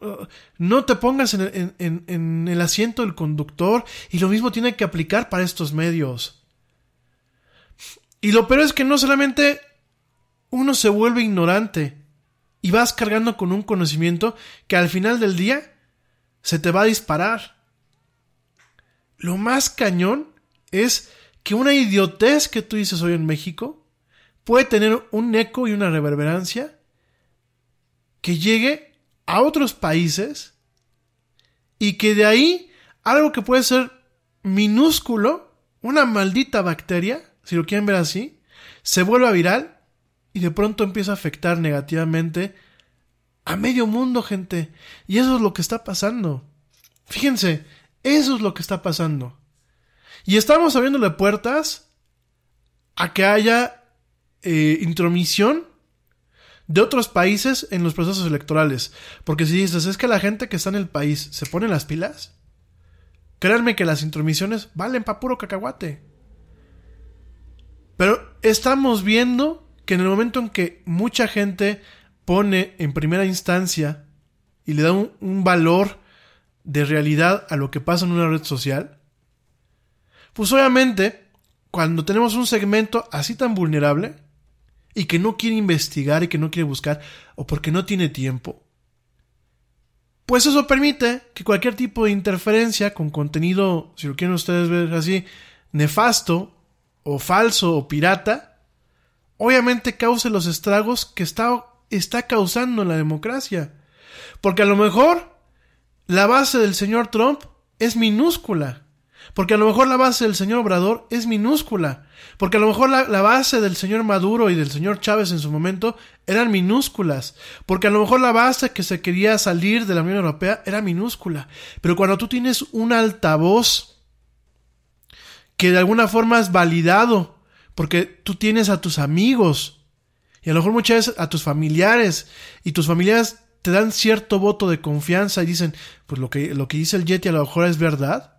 no te pongas en, en el asiento del conductor. Y lo mismo tiene que aplicar para estos medios. Y lo peor es que no solamente uno se vuelve ignorante y vas cargando con un conocimiento que al final del día se te va a disparar. Lo más cañón es que una idiotez que tú dices hoy en México puede tener un eco y una reverberancia que llegue a otros países y que de ahí algo que puede ser minúsculo, una maldita bacteria, si lo quieren ver así, se vuelva viral y de pronto empieza a afectar negativamente a medio mundo, gente. Y eso es lo que está pasando. Fíjense, eso es lo que está pasando. Y estamos abriéndole puertas a que haya eh, intromisión de otros países en los procesos electorales. Porque si dices, es que la gente que está en el país se pone las pilas, créanme que las intromisiones valen para puro cacahuate. Pero estamos viendo que en el momento en que mucha gente pone en primera instancia y le da un valor de realidad a lo que pasa en una red social? Pues obviamente, cuando tenemos un segmento así tan vulnerable y que no quiere investigar y que no quiere buscar o porque no tiene tiempo, pues eso permite que cualquier tipo de interferencia con contenido, si lo quieren ustedes ver así, nefasto o falso o pirata, obviamente cause los estragos que está, está causando en la democracia. Porque a lo mejor la base del señor Trump es minúscula. Porque a lo mejor la base del señor Obrador es minúscula. Porque a lo mejor la, base del señor Maduro y del señor Chávez en su momento eran minúsculas. Porque a lo mejor la base que se quería salir de la Unión Europea era minúscula. Pero cuando tú tienes un altavoz que de alguna forma es validado, porque tú tienes a tus amigos y a lo mejor muchas veces a tus familiares y tus familiares te dan cierto voto de confianza y dicen, pues lo que, lo que dice el Yeti a lo mejor es verdad.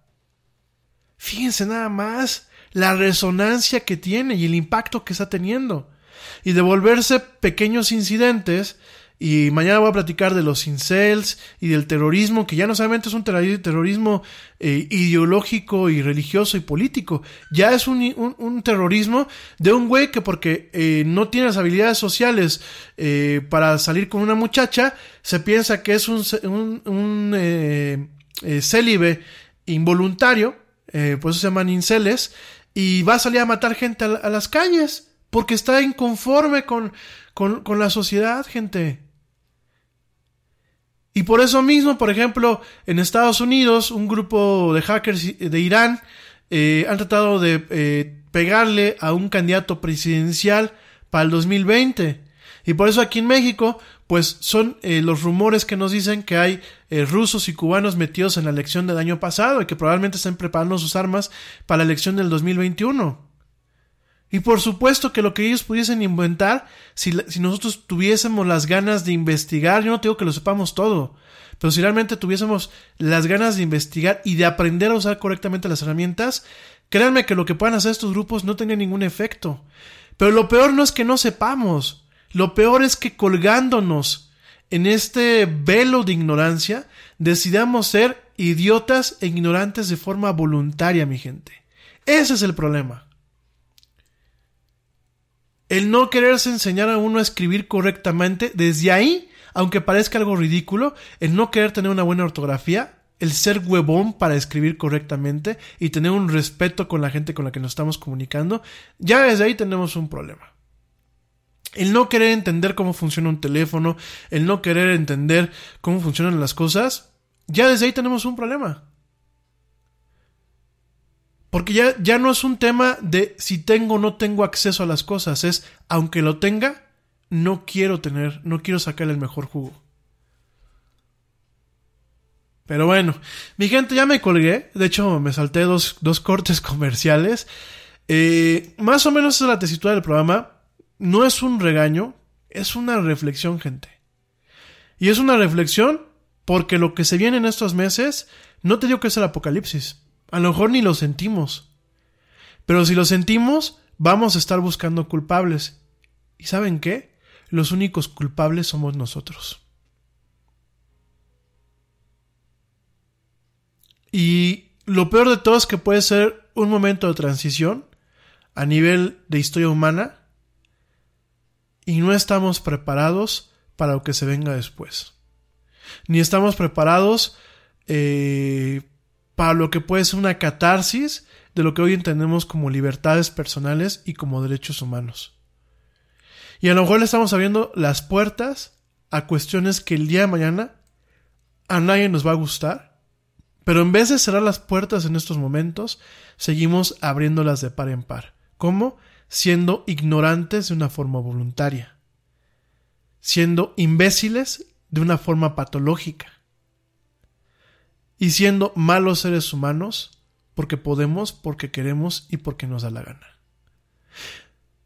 Fíjense nada más la resonancia que tiene y el impacto que está teniendo. y de volverse pequeños incidentes y mañana voy a platicar de los incels y del terrorismo, que ya no solamente es un terrorismo eh, ideológico y religioso y político, ya es un, un, terrorismo de un güey que porque eh, no tiene las habilidades sociales eh, para salir con una muchacha, se piensa que es un, un, un célibe involuntario, por eso se llaman inceles, y va a salir a matar gente a, las calles, porque está inconforme con, con, con la sociedad, gente. Y por eso mismo, por ejemplo, en Estados Unidos, un grupo de hackers de Irán eh, han tratado de eh, pegarle a un candidato presidencial para el 2020. Y por eso aquí en México, pues son eh, los rumores que nos dicen que hay rusos y cubanos metidos en la elección del año pasado y que probablemente estén preparando sus armas para la elección del 2021. Y por supuesto que lo que ellos pudiesen inventar, si, nosotros tuviésemos las ganas de investigar, yo no digo que lo sepamos todo, pero si realmente tuviésemos las ganas de investigar y de aprender a usar correctamente las herramientas, créanme que lo que puedan hacer estos grupos no tenía ningún efecto. Pero lo peor no es que no sepamos, lo peor es que colgándonos en este velo de ignorancia, decidamos ser idiotas e ignorantes de forma voluntaria, mi gente. Ese es el problema. El no quererse enseñar a uno a escribir correctamente, desde ahí, aunque parezca algo ridículo, el no querer tener una buena ortografía, el ser huevón para escribir correctamente y tener un respeto con la gente con la que nos estamos comunicando, ya desde ahí tenemos un problema. El no querer entender cómo funciona un teléfono, el no querer entender cómo funcionan las cosas, ya desde ahí tenemos un problema. Porque ya, ya no es un tema de si tengo o no tengo acceso a las cosas, es aunque lo tenga, no quiero tener, no quiero sacar el mejor jugo. Pero bueno, mi gente, ya me colgué. De hecho, me salté dos, dos cortes (laughs) comerciales. Eh, más o menos es la tesitura del programa. No es un regaño, es una reflexión, gente. Y es una reflexión porque lo que se viene en estos meses, no te digo que es el apocalipsis. A lo mejor ni lo sentimos. Pero si lo sentimos, vamos a estar buscando culpables. ¿Y saben qué? Los únicos culpables somos nosotros. Y lo peor de todo es que puede ser un momento de transición a nivel de historia humana y no estamos preparados para lo que se venga después. Ni estamos preparados eh, para lo que puede ser una catarsis de lo que hoy entendemos como libertades personales y como derechos humanos. Y a lo mejor le estamos abriendo las puertas a cuestiones que el día de mañana a nadie nos va a gustar, pero en vez de cerrar las puertas en estos momentos, seguimos abriéndolas de par en par. ¿Cómo? Siendo ignorantes de una forma voluntaria, siendo imbéciles de una forma patológica y siendo malos seres humanos porque podemos, porque queremos y porque nos da la gana.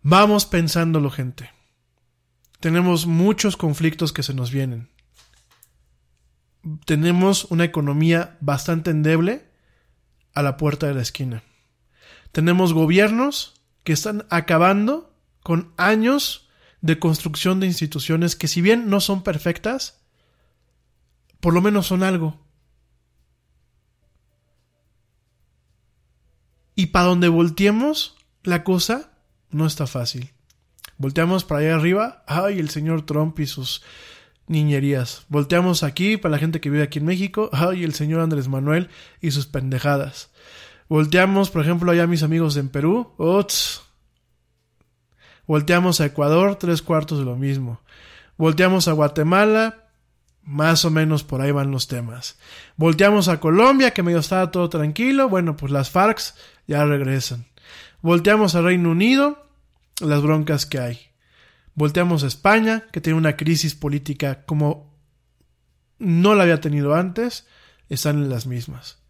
Vamos pensándolo, gente. Tenemos muchos conflictos que se nos vienen. Tenemos una economía bastante endeble a la puerta de la esquina. Tenemos gobiernos que están acabando con años de construcción de instituciones que si bien no son perfectas, por lo menos son algo. Y para donde volteemos, la cosa no está fácil. Volteamos para allá arriba, ay, el señor Trump y sus niñerías. Volteamos aquí para la gente que vive aquí en México, ay, el señor Andrés Manuel y sus pendejadas. Volteamos, por ejemplo, allá mis amigos en Perú, ots. Volteamos a Ecuador, tres cuartos de lo mismo. Volteamos a Guatemala, más o menos por ahí van los temas. Volteamos a Colombia, que medio estaba todo tranquilo. Bueno, pues las FARCs ya regresan. Volteamos a Reino Unido, las broncas que hay. Volteamos a España, que tiene una crisis política como no la había tenido antes, están en las mismas.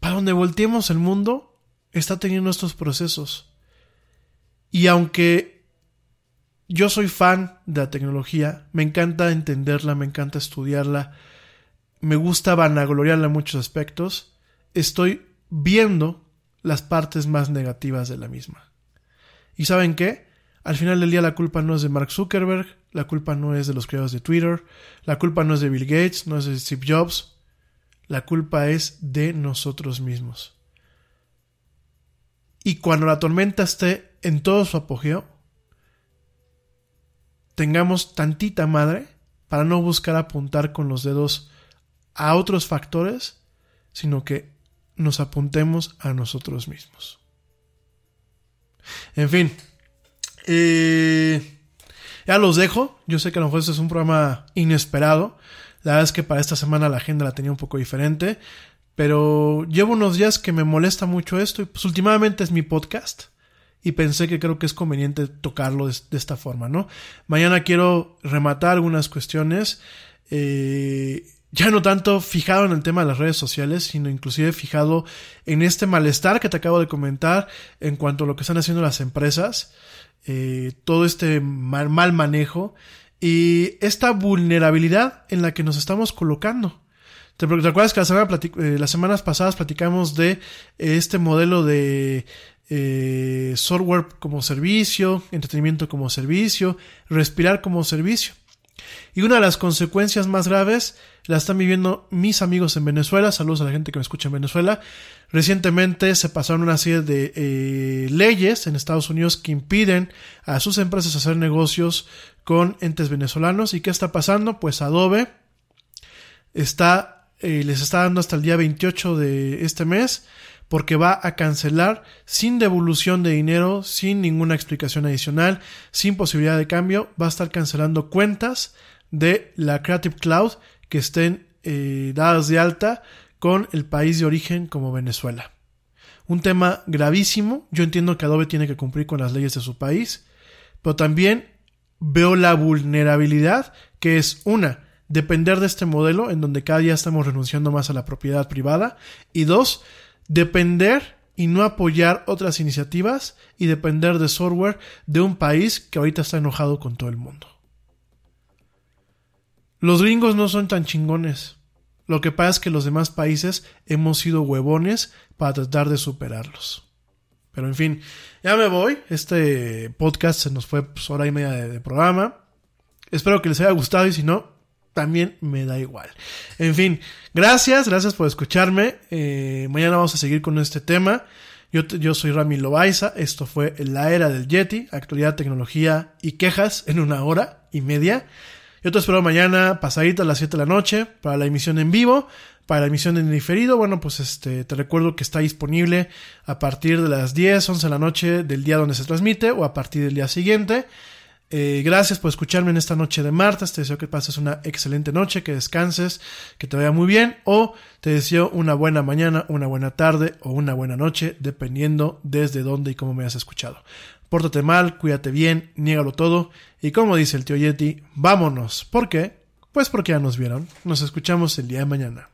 Para donde volteemos el mundo, está teniendo estos procesos. Y aunque yo soy fan de la tecnología, me encanta entenderla, me encanta estudiarla, me gusta vanagloriarla en muchos aspectos, estoy viendo las partes más negativas de la misma. ¿Y saben qué? Al final del día la culpa no es de Mark Zuckerberg, la culpa no es de los creadores de Twitter, la culpa no es de Bill Gates, no es de Steve Jobs, la culpa es de nosotros mismos. Y cuando la tormenta esté en todo su apogeo, tengamos tantita madre para no buscar apuntar con los dedos a otros factores, sino que nos apuntemos a nosotros mismos. En fin, eh, ya los dejo. Yo sé que a lo mejor este es un programa inesperado. La verdad es que para esta semana la agenda la tenía un poco diferente. Pero llevo unos días que me molesta mucho esto y pues últimamente es mi podcast. Y pensé que creo que es conveniente tocarlo de, esta forma, ¿no? Mañana quiero rematar algunas cuestiones. Eh, ya no tanto fijado en el tema de las redes sociales, sino inclusive fijado en este malestar que te acabo de comentar en cuanto a lo que están haciendo las empresas, eh, todo este mal, mal, manejo y esta vulnerabilidad en la que nos estamos colocando. ¿Te, acuerdas que la semana eh, las semanas pasadas platicamos de eh, este modelo de software como servicio, entretenimiento como servicio, respirar como servicio? Y una de las consecuencias más graves la están viviendo mis amigos en Venezuela. Saludos a la gente que me escucha en Venezuela. Recientemente se pasaron una serie de leyes en Estados Unidos que impiden a sus empresas hacer negocios con entes venezolanos. ¿Y qué está pasando? Pues Adobe está, eh, les está dando hasta el día 28 de este mes porque va a cancelar sin devolución de dinero, sin ninguna explicación adicional, sin posibilidad de cambio, va a estar cancelando cuentas de la Creative Cloud que estén eh, dadas de alta con el país de origen como Venezuela. Un tema gravísimo, yo entiendo que Adobe tiene que cumplir con las leyes de su país, pero también veo la vulnerabilidad que es una, depender de este modelo en donde cada día estamos renunciando más a la propiedad privada y dos, depender y no apoyar otras iniciativas y depender de software de un país que ahorita está enojado con todo el mundo. Los gringos no son tan chingones. Lo que pasa es que los demás países hemos sido huevones para tratar de superarlos. Pero en fin, ya me voy. Este podcast se nos fue pues, hora y media de, programa. Espero que les haya gustado y si no, también me da igual. En fin, gracias, gracias por escucharme. Eh, mañana vamos a seguir con este tema. Yo, yo soy Rami Loaiza. Esto fue La Era del Yeti, actualidad, tecnología y quejas en una hora y media. Yo te espero mañana pasadita a las 7 de la noche para la emisión en vivo para la emisión en diferido, bueno, pues este, te recuerdo que está disponible a partir de las 10, 11 de la noche del día donde se transmite o a partir del día siguiente. Eh, gracias por escucharme en esta noche de martes. Te deseo que pases una excelente noche, que descanses, que te vaya muy bien. O te deseo una buena mañana, una buena tarde o una buena noche, dependiendo desde dónde y cómo me has escuchado. Pórtate mal, cuídate bien, niégalo todo. Y como dice el tío Yeti, vámonos. ¿Por qué? Pues porque ya nos vieron. Nos escuchamos el día de mañana.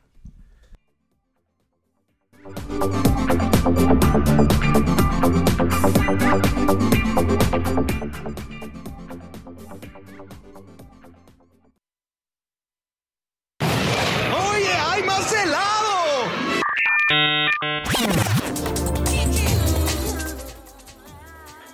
¡Oye, hay más helado!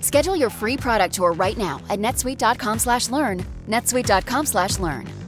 Schedule your free product tour right now at netsuite.com/learn. netsuite.com/learn.